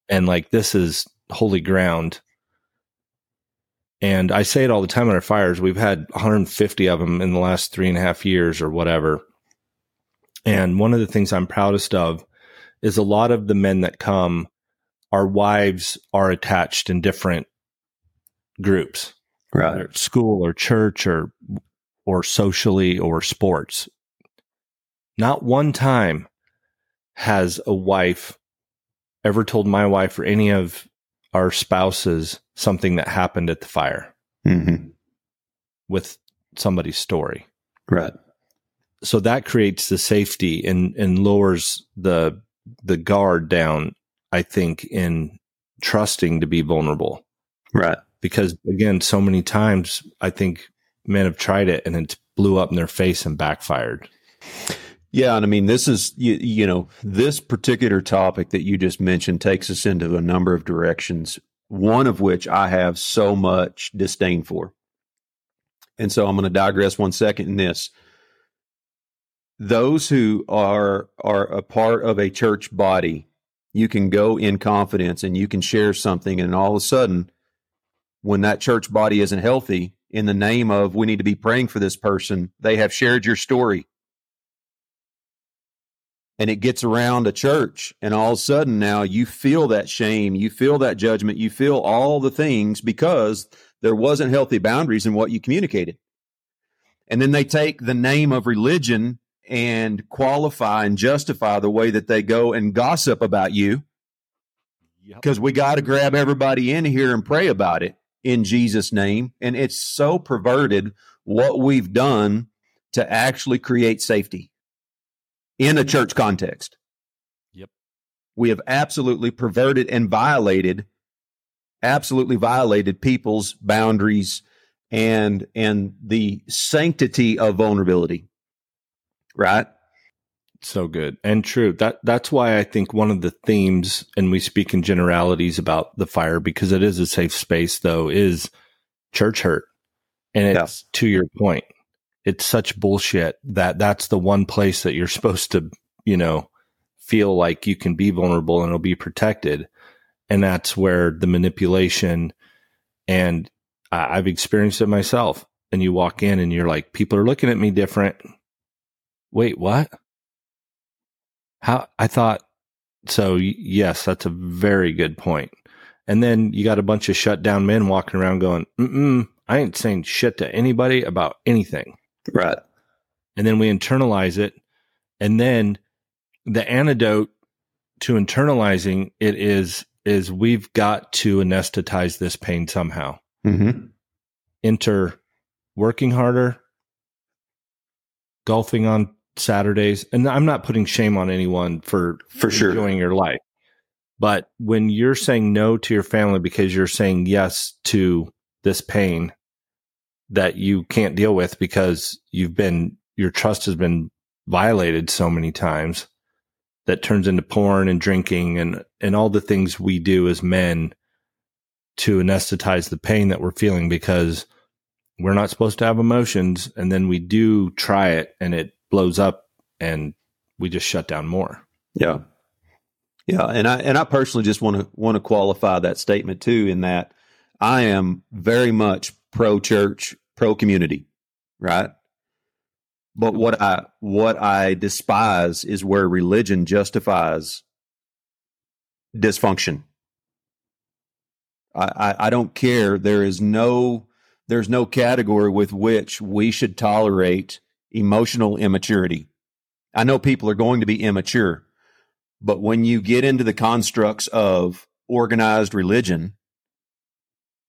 and like this is holy ground. And I say it all the time at our fires. We've had 150 of them in the last three and a half years or whatever. And one of the things I'm proudest of is a lot of the men that come, our wives are attached in different groups, right? School or church or or socially or sports. Not one time has a wife ever told my wife or any of our spouses something that happened at the fire mm-hmm. with somebody's story. Right. So that creates the safety and, and lowers the the guard down, I think, in trusting to be vulnerable. Right. Because again, so many times I think men have tried it and it blew up in their face and backfired. Yeah, and I mean, this is you, you, know this particular topic that you just mentioned takes us into a number of directions. One of which I have so much disdain for, and so I'm going to digress one second in this. Those who are are a part of a church body, you can go in confidence and you can share something, and all of a sudden, when that church body isn't healthy, in the name of we need to be praying for this person, they have shared your story and it gets around a church and all of a sudden now you feel that shame you feel that judgment you feel all the things because there wasn't healthy boundaries in what you communicated. And then they take the name of religion and qualify and justify the way that they go and gossip about you because yep. we got to grab everybody in here and pray about it in Jesus name. And it's so perverted what we've done to actually create safety in a church context. Yep. We have absolutely perverted and violated, absolutely violated people's boundaries and and the sanctity of vulnerability. Right? So good and true. That that's why I think one of the themes, and we speak in generalities about the fire because it is a safe space, though, is church hurt, and it's yeah. to your point it's such bullshit that that's the one place that you're supposed to, you know, feel like you can be vulnerable and it'll be protected. And that's where the manipulation and I've experienced it myself. And you walk in and you're like, people are looking at me different. Wait, what? How I thought so. Yes, that's a very good point. And then you got a bunch of shut down men walking around going, Mm-mm, I ain't saying shit to anybody about anything. Right. And then we internalize it. And then the antidote to internalizing it is is we've got to anesthetize this pain somehow. Mm-hmm. Enter working harder, golfing on Saturdays, and I'm not putting shame on anyone for for sure enjoying your life. But when you're saying no to your family because you're saying yes to this pain, that you can't deal with because you've been your trust has been violated so many times that turns into porn and drinking and and all the things we do as men to anesthetize the pain that we're feeling because we're not supposed to have emotions and then we do try it and it blows up and we just shut down more. Yeah. Yeah, and I and I personally just want to want to qualify that statement too in that I am very much pro church, pro community, right? But what I what I despise is where religion justifies dysfunction. I, I, I don't care. There is no there's no category with which we should tolerate emotional immaturity. I know people are going to be immature, but when you get into the constructs of organized religion,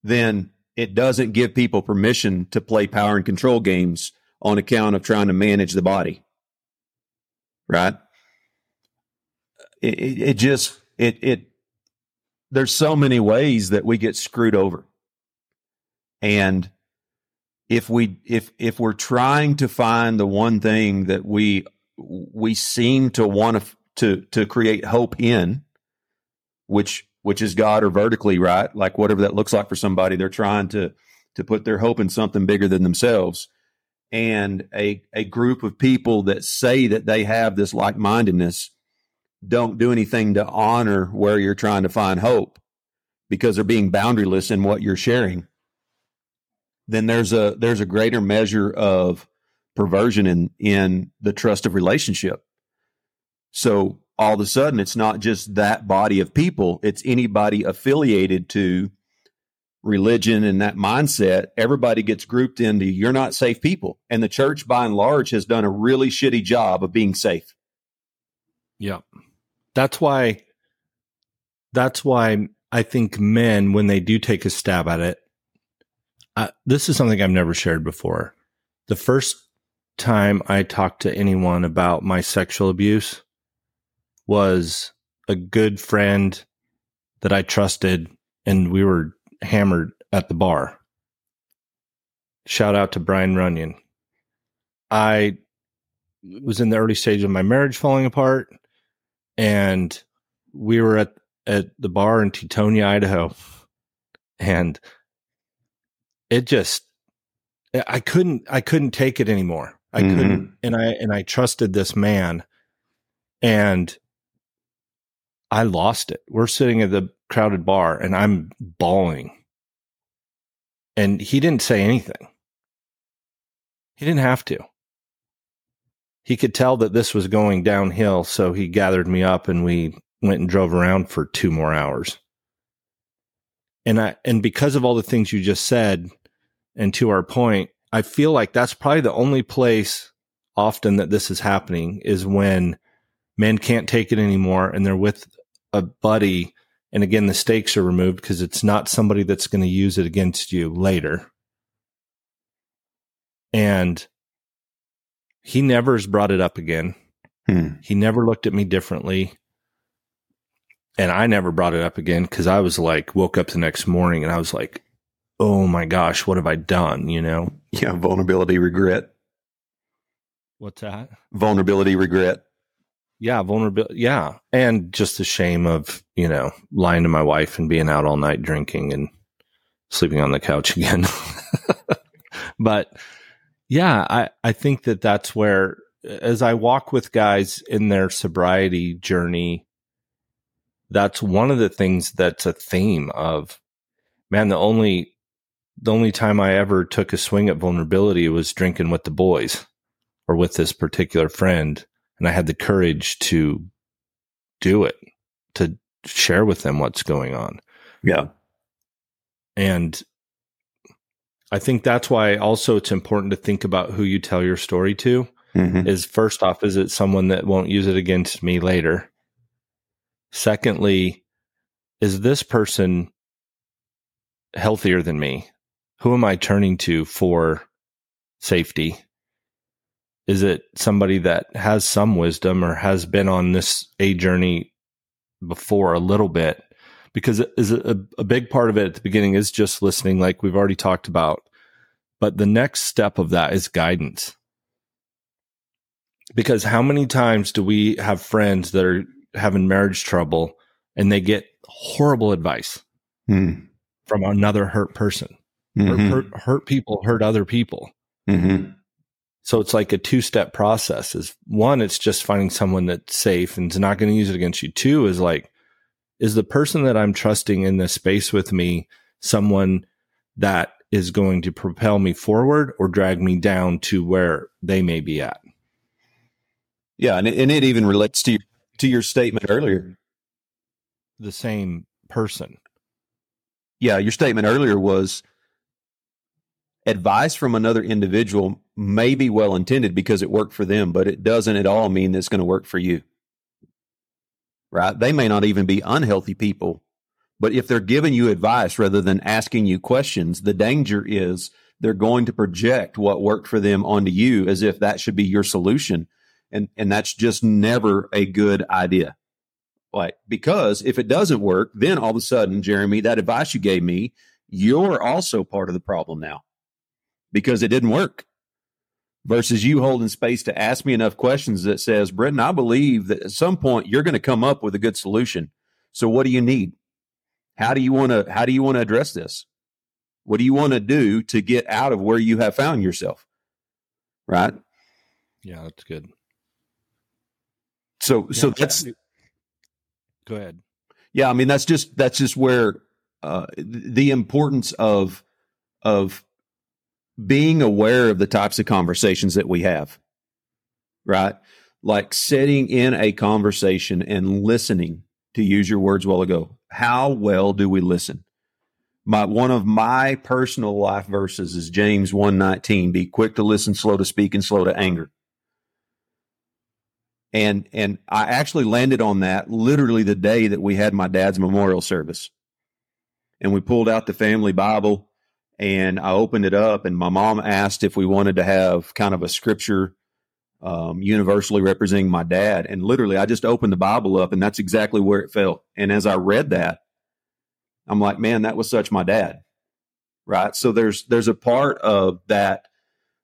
then it doesn't give people permission to play power and control games on account of trying to manage the body. Right? It, it, just, it, it, there's so many ways that we get screwed over. And if we if if we're trying to find the one thing that we we seem to want to to to create hope in, which which is God or vertically right, like whatever that looks like for somebody, they're trying to to put their hope in something bigger than themselves. And a a group of people that say that they have this like mindedness don't do anything to honor where you're trying to find hope because they're being boundaryless in what you're sharing then there's a there's a greater measure of perversion in in the trust of relationship. So all of a sudden it's not just that body of people, it's anybody affiliated to religion and that mindset. Everybody gets grouped into you're not safe people. And the church by and large has done a really shitty job of being safe. Yeah. That's why that's why I think men when they do take a stab at it this is something I've never shared before. The first time I talked to anyone about my sexual abuse was a good friend that I trusted, and we were hammered at the bar. Shout out to Brian Runyon. I was in the early stage of my marriage falling apart, and we were at, at the bar in Tetonia, Idaho. And it just I couldn't I couldn't take it anymore. I mm-hmm. couldn't and I and I trusted this man and I lost it. We're sitting at the crowded bar and I'm bawling. And he didn't say anything. He didn't have to. He could tell that this was going downhill, so he gathered me up and we went and drove around for two more hours. And I and because of all the things you just said, and to our point, I feel like that's probably the only place often that this is happening is when men can't take it anymore and they're with a buddy. And again, the stakes are removed because it's not somebody that's going to use it against you later. And he never has brought it up again. Hmm. He never looked at me differently. And I never brought it up again because I was like, woke up the next morning and I was like, oh my gosh, what have I done? You know? Yeah, vulnerability, regret. What's that? Vulnerability, regret. Yeah, vulnerability. Yeah. And just the shame of, you know, lying to my wife and being out all night drinking and sleeping on the couch again. but yeah, I, I think that that's where, as I walk with guys in their sobriety journey, that's one of the things that's a theme of, man, the only the only time I ever took a swing at vulnerability was drinking with the boys or with this particular friend. And I had the courage to do it, to share with them what's going on. Yeah. And I think that's why also it's important to think about who you tell your story to. Mm-hmm. Is first off, is it someone that won't use it against me later? Secondly, is this person healthier than me? who am I turning to for safety? Is it somebody that has some wisdom or has been on this a journey before a little bit? Because is a, a big part of it at the beginning is just listening, like we've already talked about. But the next step of that is guidance. Because how many times do we have friends that are having marriage trouble and they get horrible advice hmm. from another hurt person? Mm-hmm. Hurt, hurt, people hurt other people. Mm-hmm. So it's like a two step process. Is one, it's just finding someone that's safe and is not going to use it against you. Two is like, is the person that I'm trusting in this space with me someone that is going to propel me forward or drag me down to where they may be at? Yeah, and it, and it even relates to your, to your statement earlier. The same person. yeah, your statement earlier was advice from another individual may be well intended because it worked for them, but it doesn't at all mean that it's going to work for you. Right? They may not even be unhealthy people, but if they're giving you advice rather than asking you questions, the danger is they're going to project what worked for them onto you as if that should be your solution. And, and that's just never a good idea. Like, because if it doesn't work, then all of a sudden, Jeremy, that advice you gave me, you're also part of the problem now because it didn't work versus you holding space to ask me enough questions that says, Britton, I believe that at some point you're going to come up with a good solution. So what do you need? How do you want to, how do you want to address this? What do you want to do to get out of where you have found yourself? Right. Yeah, that's good. So, yeah, so that's, go ahead. Yeah. I mean, that's just, that's just where, uh, the importance of, of being aware of the types of conversations that we have, right? Like sitting in a conversation and listening, to use your words well ago. How well do we listen? My one of my personal life verses is James 119, be quick to listen, slow to speak, and slow to anger. And and I actually landed on that literally the day that we had my dad's memorial service. And we pulled out the family Bible and I opened it up, and my mom asked if we wanted to have kind of a scripture um, universally representing my dad. And literally, I just opened the Bible up, and that's exactly where it fell. And as I read that, I'm like, man, that was such my dad, right? So there's there's a part of that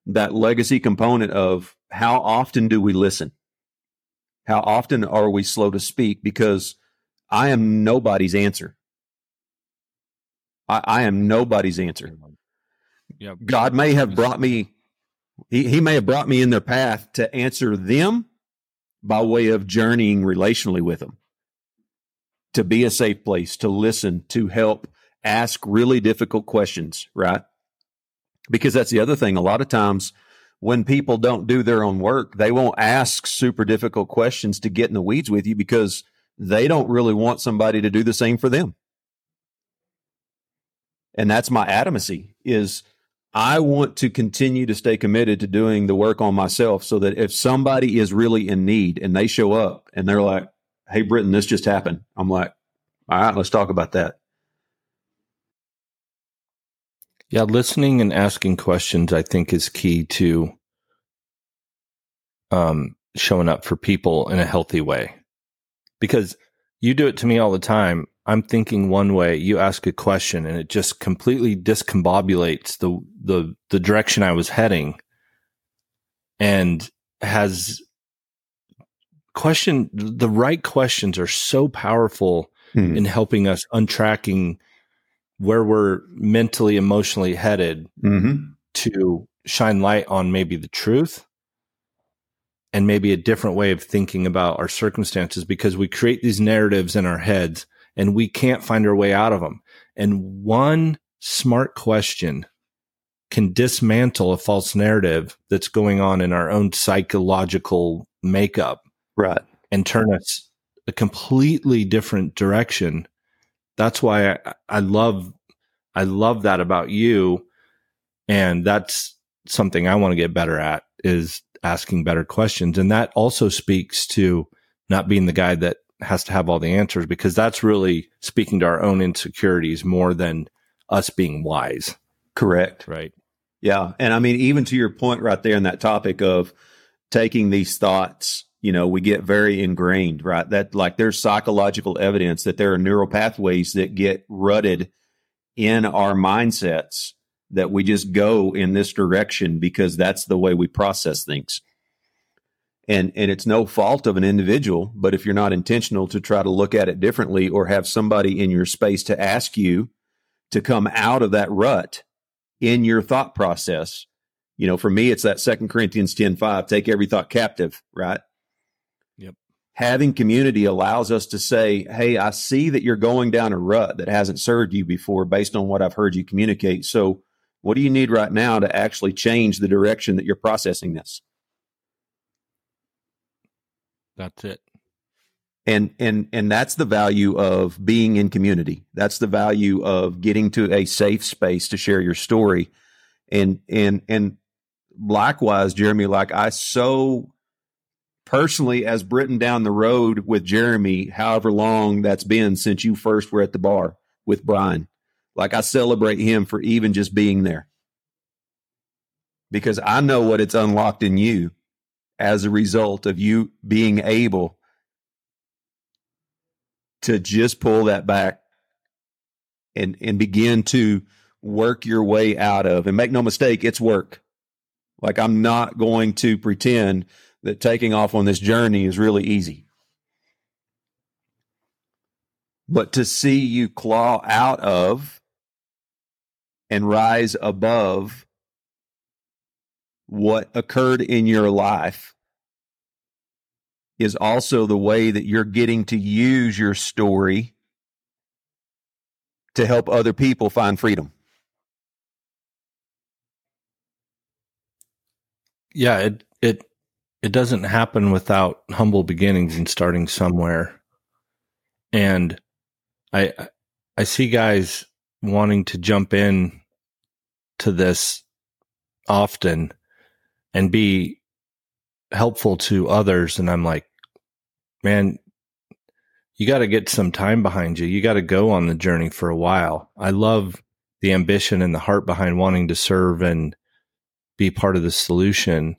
that legacy component of how often do we listen? How often are we slow to speak? Because I am nobody's answer. I, I am nobody's answer. God may have brought me, he, he may have brought me in their path to answer them by way of journeying relationally with them, to be a safe place, to listen, to help ask really difficult questions, right? Because that's the other thing. A lot of times when people don't do their own work, they won't ask super difficult questions to get in the weeds with you because they don't really want somebody to do the same for them and that's my adamancy is I want to continue to stay committed to doing the work on myself so that if somebody is really in need and they show up and they're like, Hey, Britton, this just happened. I'm like, all right, let's talk about that. Yeah, listening and asking questions, I think, is key to um, showing up for people in a healthy way. Because you do it to me all the time. I'm thinking one way, you ask a question and it just completely discombobulates the, the, the direction I was heading and has question, the right questions are so powerful hmm. in helping us untracking where we're mentally, emotionally headed mm-hmm. to shine light on maybe the truth and maybe a different way of thinking about our circumstances because we create these narratives in our heads and we can't find our way out of them. And one smart question can dismantle a false narrative that's going on in our own psychological makeup. Right. And turn us a completely different direction. That's why I, I love, I love that about you. And that's something I want to get better at is asking better questions. And that also speaks to not being the guy that has to have all the answers because that's really speaking to our own insecurities more than us being wise. Correct. Right. Yeah. And I mean, even to your point right there in that topic of taking these thoughts, you know, we get very ingrained, right? That like there's psychological evidence that there are neural pathways that get rutted in our mindsets that we just go in this direction because that's the way we process things and and it's no fault of an individual but if you're not intentional to try to look at it differently or have somebody in your space to ask you to come out of that rut in your thought process you know for me it's that second corinthians 10 5 take every thought captive right? Yep. Having community allows us to say hey i see that you're going down a rut that hasn't served you before based on what i've heard you communicate. So what do you need right now to actually change the direction that you're processing this that's it. and and and that's the value of being in community that's the value of getting to a safe space to share your story and and and likewise jeremy like i so personally as Britain down the road with Jeremy, however long that's been since you first were at the bar with Brian. Like I celebrate him for even just being there. Because I know what it's unlocked in you as a result of you being able to just pull that back and and begin to work your way out of and make no mistake it's work like i'm not going to pretend that taking off on this journey is really easy. But to see you claw out of and rise above what occurred in your life is also the way that you're getting to use your story to help other people find freedom. Yeah, it it it doesn't happen without humble beginnings and starting somewhere. And I I see guys wanting to jump in to this often and be helpful to others and I'm like man you got to get some time behind you. You got to go on the journey for a while. I love the ambition and the heart behind wanting to serve and be part of the solution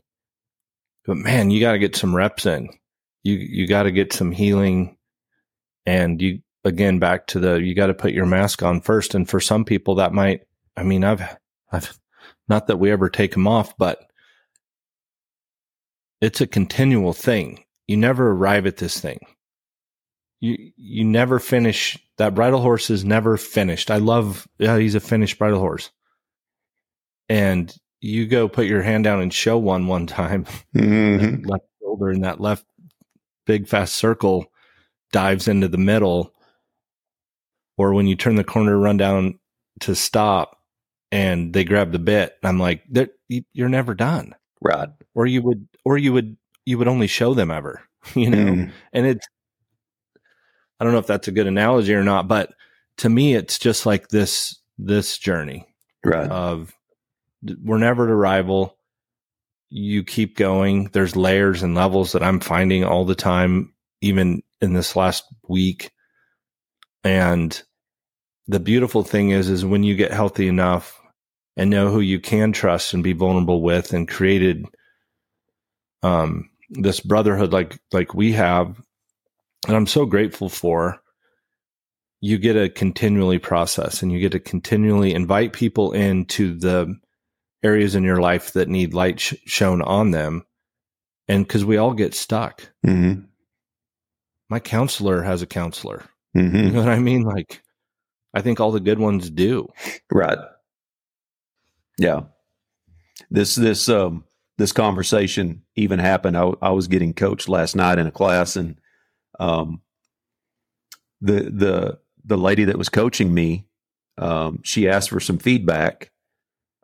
but man, you got to get some reps in. You you got to get some healing, and you again back to the you got to put your mask on first. And for some people, that might. I mean, I've I've not that we ever take them off, but it's a continual thing. You never arrive at this thing. You you never finish. That bridle horse is never finished. I love. Yeah, he's a finished bridle horse, and you go put your hand down and show one one time, mm-hmm. left shoulder in that left big fast circle dives into the middle, or when you turn the corner, run down to stop, and they grab the bit. I'm like, you're never done, Rod. Or you would, or you would, you would only show them ever, you know. Mm. And it's, I don't know if that's a good analogy or not, but to me, it's just like this this journey, right? Of we're never a rival. You keep going. There's layers and levels that I'm finding all the time, even in this last week. And the beautiful thing is, is when you get healthy enough and know who you can trust and be vulnerable with and created, um, this brotherhood like, like we have, and I'm so grateful for, you get to continually process and you get to continually invite people into the areas in your life that need light sh- shown on them. And because we all get stuck. Mm-hmm. My counselor has a counselor. Mm-hmm. You know what I mean? Like, I think all the good ones do. Right. Yeah. This, this, um, this conversation even happened. I, I was getting coached last night in a class and, um, the, the, the lady that was coaching me, um, she asked for some feedback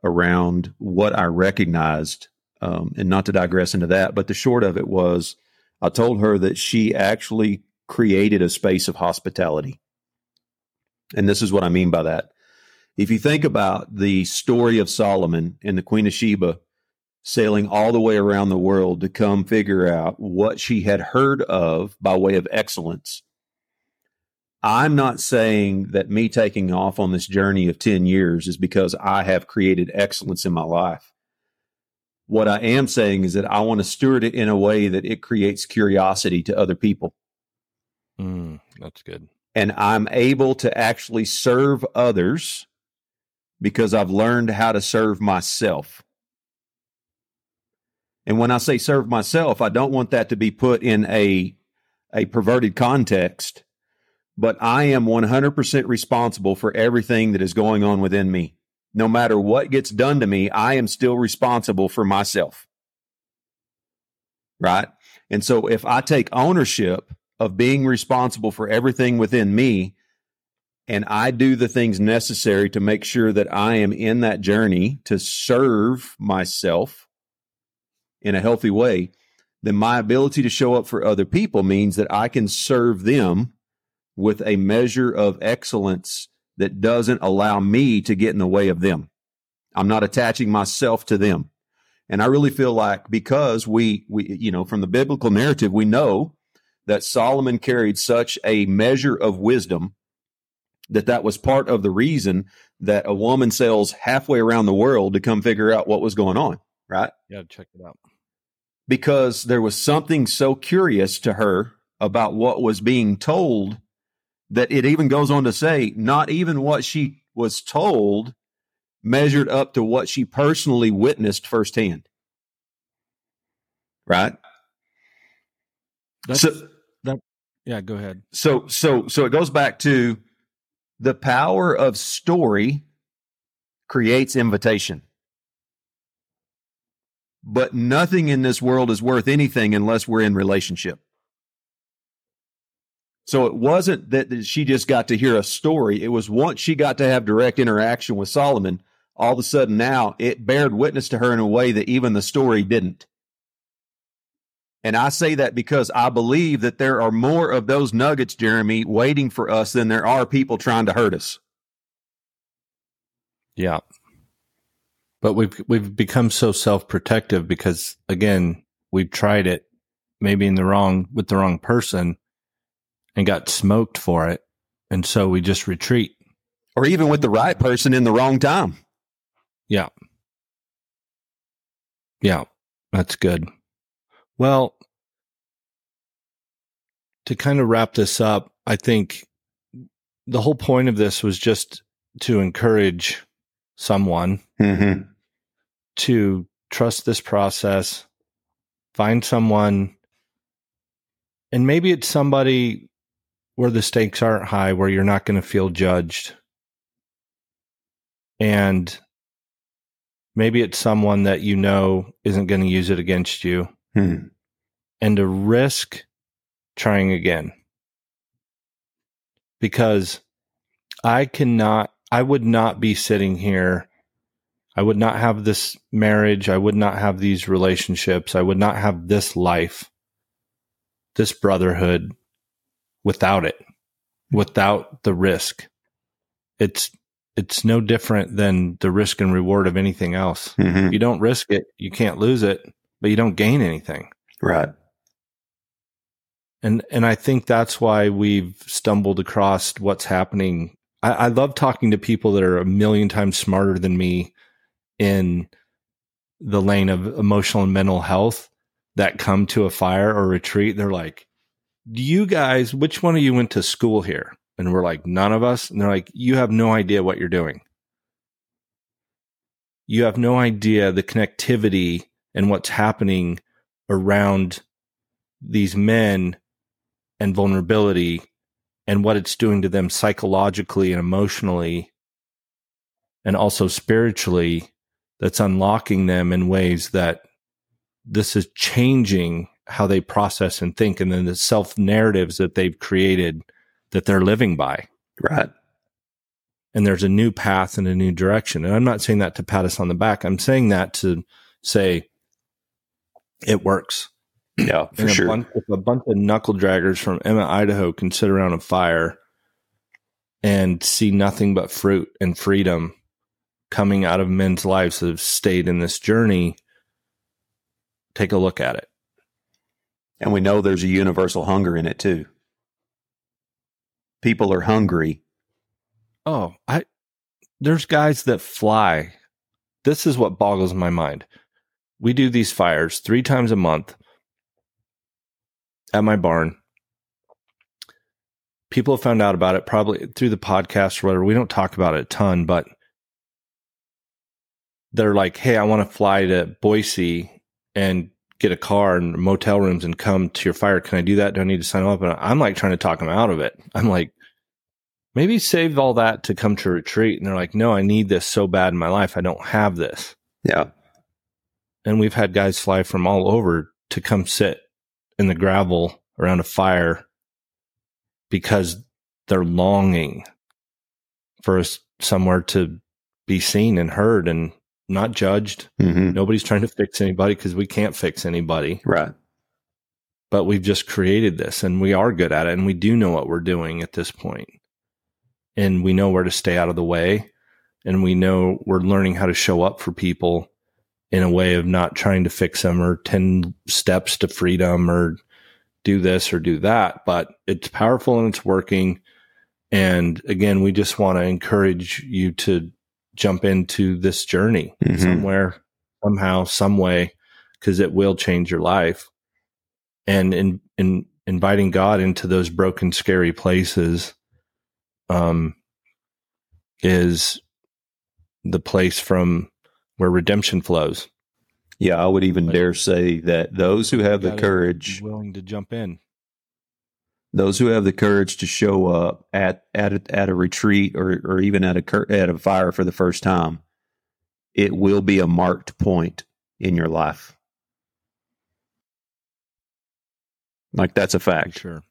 around what I recognized. Um, and not to digress into that, but the short of it was I told her that she actually created a space of hospitality. And this is what I mean by that. If you think about the story of Solomon and the Queen of Sheba sailing all the way around the world to come figure out what she had heard of by way of excellence I'm not saying that me taking off on this journey of 10 years is because I have created excellence in my life. What I am saying is that I want to steward it in a way that it creates curiosity to other people. Mm, that's good. And I'm able to actually serve others because I've learned how to serve myself. And when I say serve myself, I don't want that to be put in a, a perverted context but I am 100% responsible for everything that is going on within me. No matter what gets done to me, I am still responsible for myself. Right. And so if I take ownership of being responsible for everything within me, and I do the things necessary to make sure that I am in that journey to serve myself in a healthy way, then my ability to show up for other people means that I can serve them with a measure of excellence that doesn't allow me to get in the way of them. I'm not attaching myself to them. And I really feel like because we, we, you know, from the biblical narrative, we know that Solomon carried such a measure of wisdom that that was part of the reason that a woman sails halfway around the world to come figure out what was going on, right? Yeah, check it out. Because there was something so curious to her about what was being told that it even goes on to say, not even what she was told measured up to what she personally witnessed firsthand. Right? That's, so that yeah, go ahead. So so so it goes back to the power of story creates invitation. But nothing in this world is worth anything unless we're in relationship. So it wasn't that she just got to hear a story. It was once she got to have direct interaction with Solomon, all of a sudden now it bared witness to her in a way that even the story didn't. And I say that because I believe that there are more of those nuggets, Jeremy, waiting for us than there are people trying to hurt us. Yeah. But we've we've become so self-protective because again, we've tried it maybe in the wrong with the wrong person and got smoked for it. And so we just retreat. Or even with the right person in the wrong time. Yeah. Yeah. That's good. Well, to kind of wrap this up, I think the whole point of this was just to encourage someone mm-hmm. To trust this process, find someone, and maybe it's somebody where the stakes aren't high, where you're not going to feel judged. And maybe it's someone that you know isn't going to use it against you. Hmm. And to risk trying again. Because I cannot, I would not be sitting here. I would not have this marriage. I would not have these relationships. I would not have this life, this brotherhood without it, without the risk. It's it's no different than the risk and reward of anything else. Mm-hmm. You don't risk it, you can't lose it, but you don't gain anything. Right. And and I think that's why we've stumbled across what's happening. I, I love talking to people that are a million times smarter than me in the lane of emotional and mental health that come to a fire or retreat. They're like, you guys, which one of you went to school here? And we're like, none of us. And they're like, you have no idea what you're doing. You have no idea the connectivity and what's happening around these men and vulnerability and what it's doing to them psychologically and emotionally and also spiritually that's unlocking them in ways that this is changing how they process and think and then the self narratives that they've created that they're living by. Right. And there's a new path and a new direction. And I'm not saying that to pat us on the back. I'm saying that to say it works. Yeah, for and sure. A bunch, if a bunch of knuckle draggers from Emmett Idaho can sit around a fire and see nothing but fruit and freedom coming out of men's lives that have stayed in this journey, take a look at it. And we know there's a universal hunger in it too. People are hungry. Oh, I there's guys that fly. This is what boggles my mind. We do these fires 3 times a month at my barn. People have found out about it probably through the podcast or whatever. We don't talk about it a ton, but they're like, "Hey, I want to fly to Boise and get a car and motel rooms and come to your fire. Can I do that? Do I need to sign up? And I'm like trying to talk them out of it. I'm like, maybe save all that to come to retreat. And they're like, no, I need this so bad in my life. I don't have this. Yeah. And we've had guys fly from all over to come sit in the gravel around a fire because they're longing for somewhere to be seen and heard and not judged. Mm-hmm. Nobody's trying to fix anybody because we can't fix anybody. Right. but we've just created this and we are good at it and we do know what we're doing at this point. And we know where to stay out of the way and we know we're learning how to show up for people in a way of not trying to fix them or 10 steps to freedom or do this or do that, but it's powerful and it's working. And again, we just want to encourage you to jump into this journey mm-hmm. somewhere, somehow, some way, because it will change your life and in, in inviting God into those broken, scary places, um, is the place from where redemption flows. Yeah, I would even dare say that those who have the courage, willing to jump in, those who have the courage to show up at at a, at a retreat or or even at a at a fire for the first time, it will be a marked point in your life. Like that's a fact. Sure.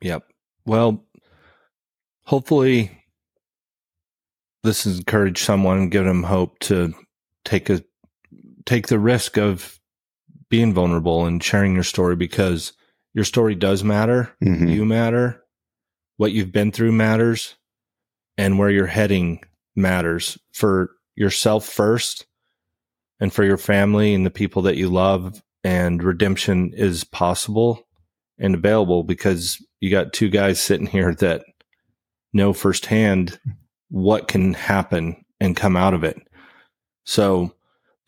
Yep. Well, hopefully this has encouraged someone and given them hope to take a take the risk of being vulnerable and sharing your story because your story does matter. Mm-hmm. You matter. What you've been through matters and where you're heading matters for yourself first and for your family and the people that you love. And redemption is possible and available because you got two guys sitting here that know firsthand what can happen and come out of it. So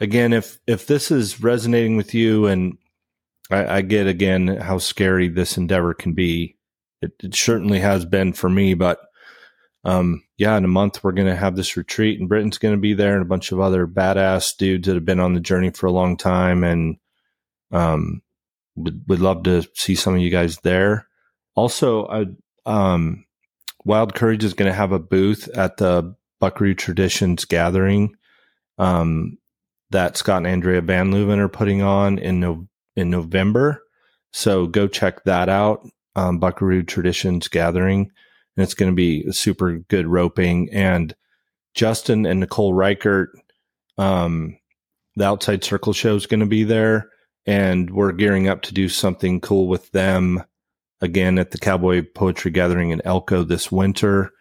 again, if, if this is resonating with you and I, I get again how scary this endeavor can be, it, it certainly has been for me, but um, yeah, in a month we're going to have this retreat, and Britton's going to be there, and a bunch of other badass dudes that have been on the journey for a long time, and um, would would love to see some of you guys there. Also, I um, Wild Courage is going to have a booth at the Buckaroo Traditions gathering um, that Scott and Andrea Van Leuven are putting on in no, in November. So go check that out. Um, Buckaroo Traditions gathering and it's going to be super good roping. And Justin and Nicole Reichert, um, the Outside Circle show is going to be there, and we're gearing up to do something cool with them again at the Cowboy Poetry Gathering in Elko this winter.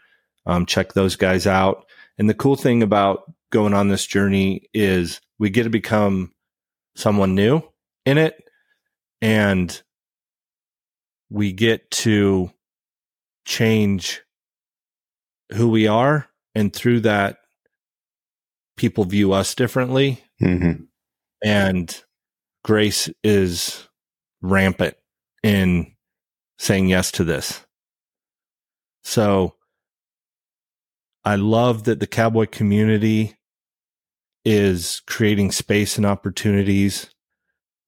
Um, check those guys out. And the cool thing about going on this journey is we get to become someone new in it, and we get to change who we are. And through that, people view us differently. Mm-hmm. And grace is rampant in saying yes to this. So I love that the cowboy community is creating space and opportunities.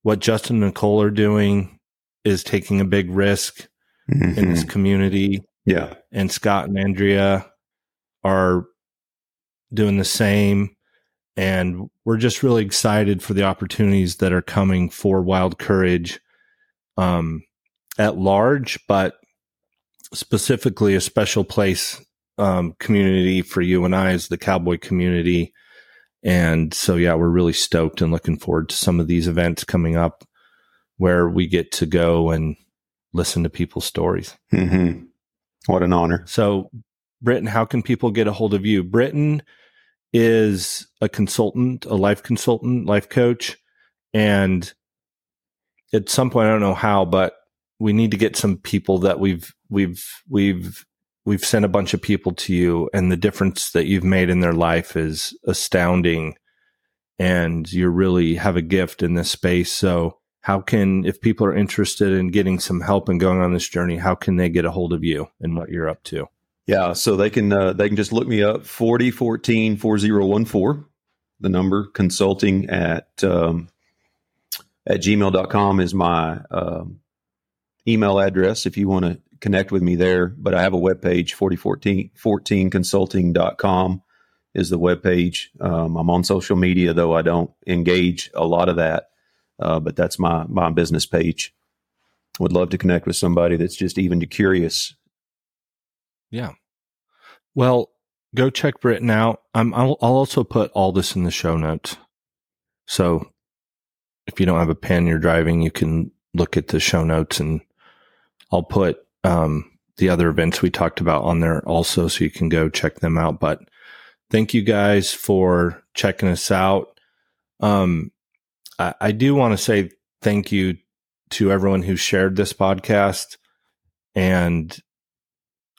What Justin and Nicole are doing is taking a big risk mm-hmm. in this mm-hmm. community. Yeah. And Scott and Andrea are doing the same. And we're just really excited for the opportunities that are coming for Wild Courage um, at large, but specifically a special place um, community for you and I is the cowboy community. And so, yeah, we're really stoked and looking forward to some of these events coming up where we get to go and listen to people's stories. Mm-hmm. What an honor. So, Britton, how can people get a hold of you? Britton is a consultant, a life consultant, life coach. And at some point, I don't know how, but we need to get some people that we've, we've, we've, we've sent a bunch of people to you and the difference that you've made in their life is astounding. And you really have a gift in this space. So how can if people are interested in getting some help and going on this journey how can they get a hold of you and what you're up to yeah so they can uh, they can just look me up 4014 4014 the number consulting at um, at gmail.com is my um, email address if you want to connect with me there but i have a webpage 4014 14consulting.com is the webpage um, i'm on social media though i don't engage a lot of that uh, but that's my my business page. Would love to connect with somebody that's just even curious. Yeah. Well, go check Britton out. I'm, I'll, I'll also put all this in the show notes. So if you don't have a pen, you're driving, you can look at the show notes and I'll put um, the other events we talked about on there also so you can go check them out. But thank you guys for checking us out. Um, I, I do want to say thank you to everyone who shared this podcast. And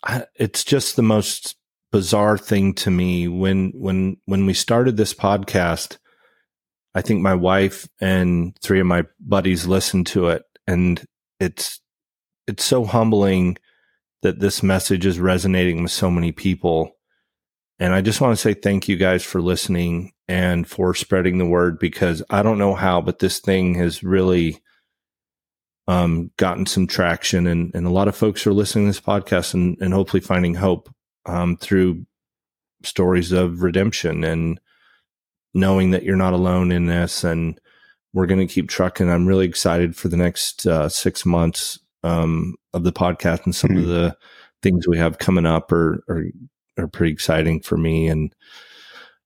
I, it's just the most bizarre thing to me when, when, when we started this podcast, I think my wife and three of my buddies listened to it and it's, it's so humbling that this message is resonating with so many people. And I just want to say thank you guys for listening and for spreading the word because I don't know how, but this thing has really um, gotten some traction and, and a lot of folks are listening to this podcast and, and hopefully finding hope um, through stories of redemption and knowing that you're not alone in this and we're going to keep trucking. I'm really excited for the next uh, six months um, of the podcast and some mm-hmm. of the things we have coming up are, are, are pretty exciting for me. And,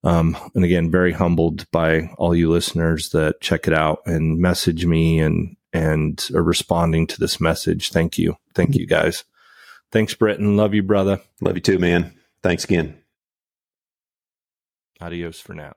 um, and again, very humbled by all you listeners that check it out and message me and, and are responding to this message. Thank you. Thank you guys. Thanks, Britton. Love you, brother. Love you too, man. Thanks again. Adios for now.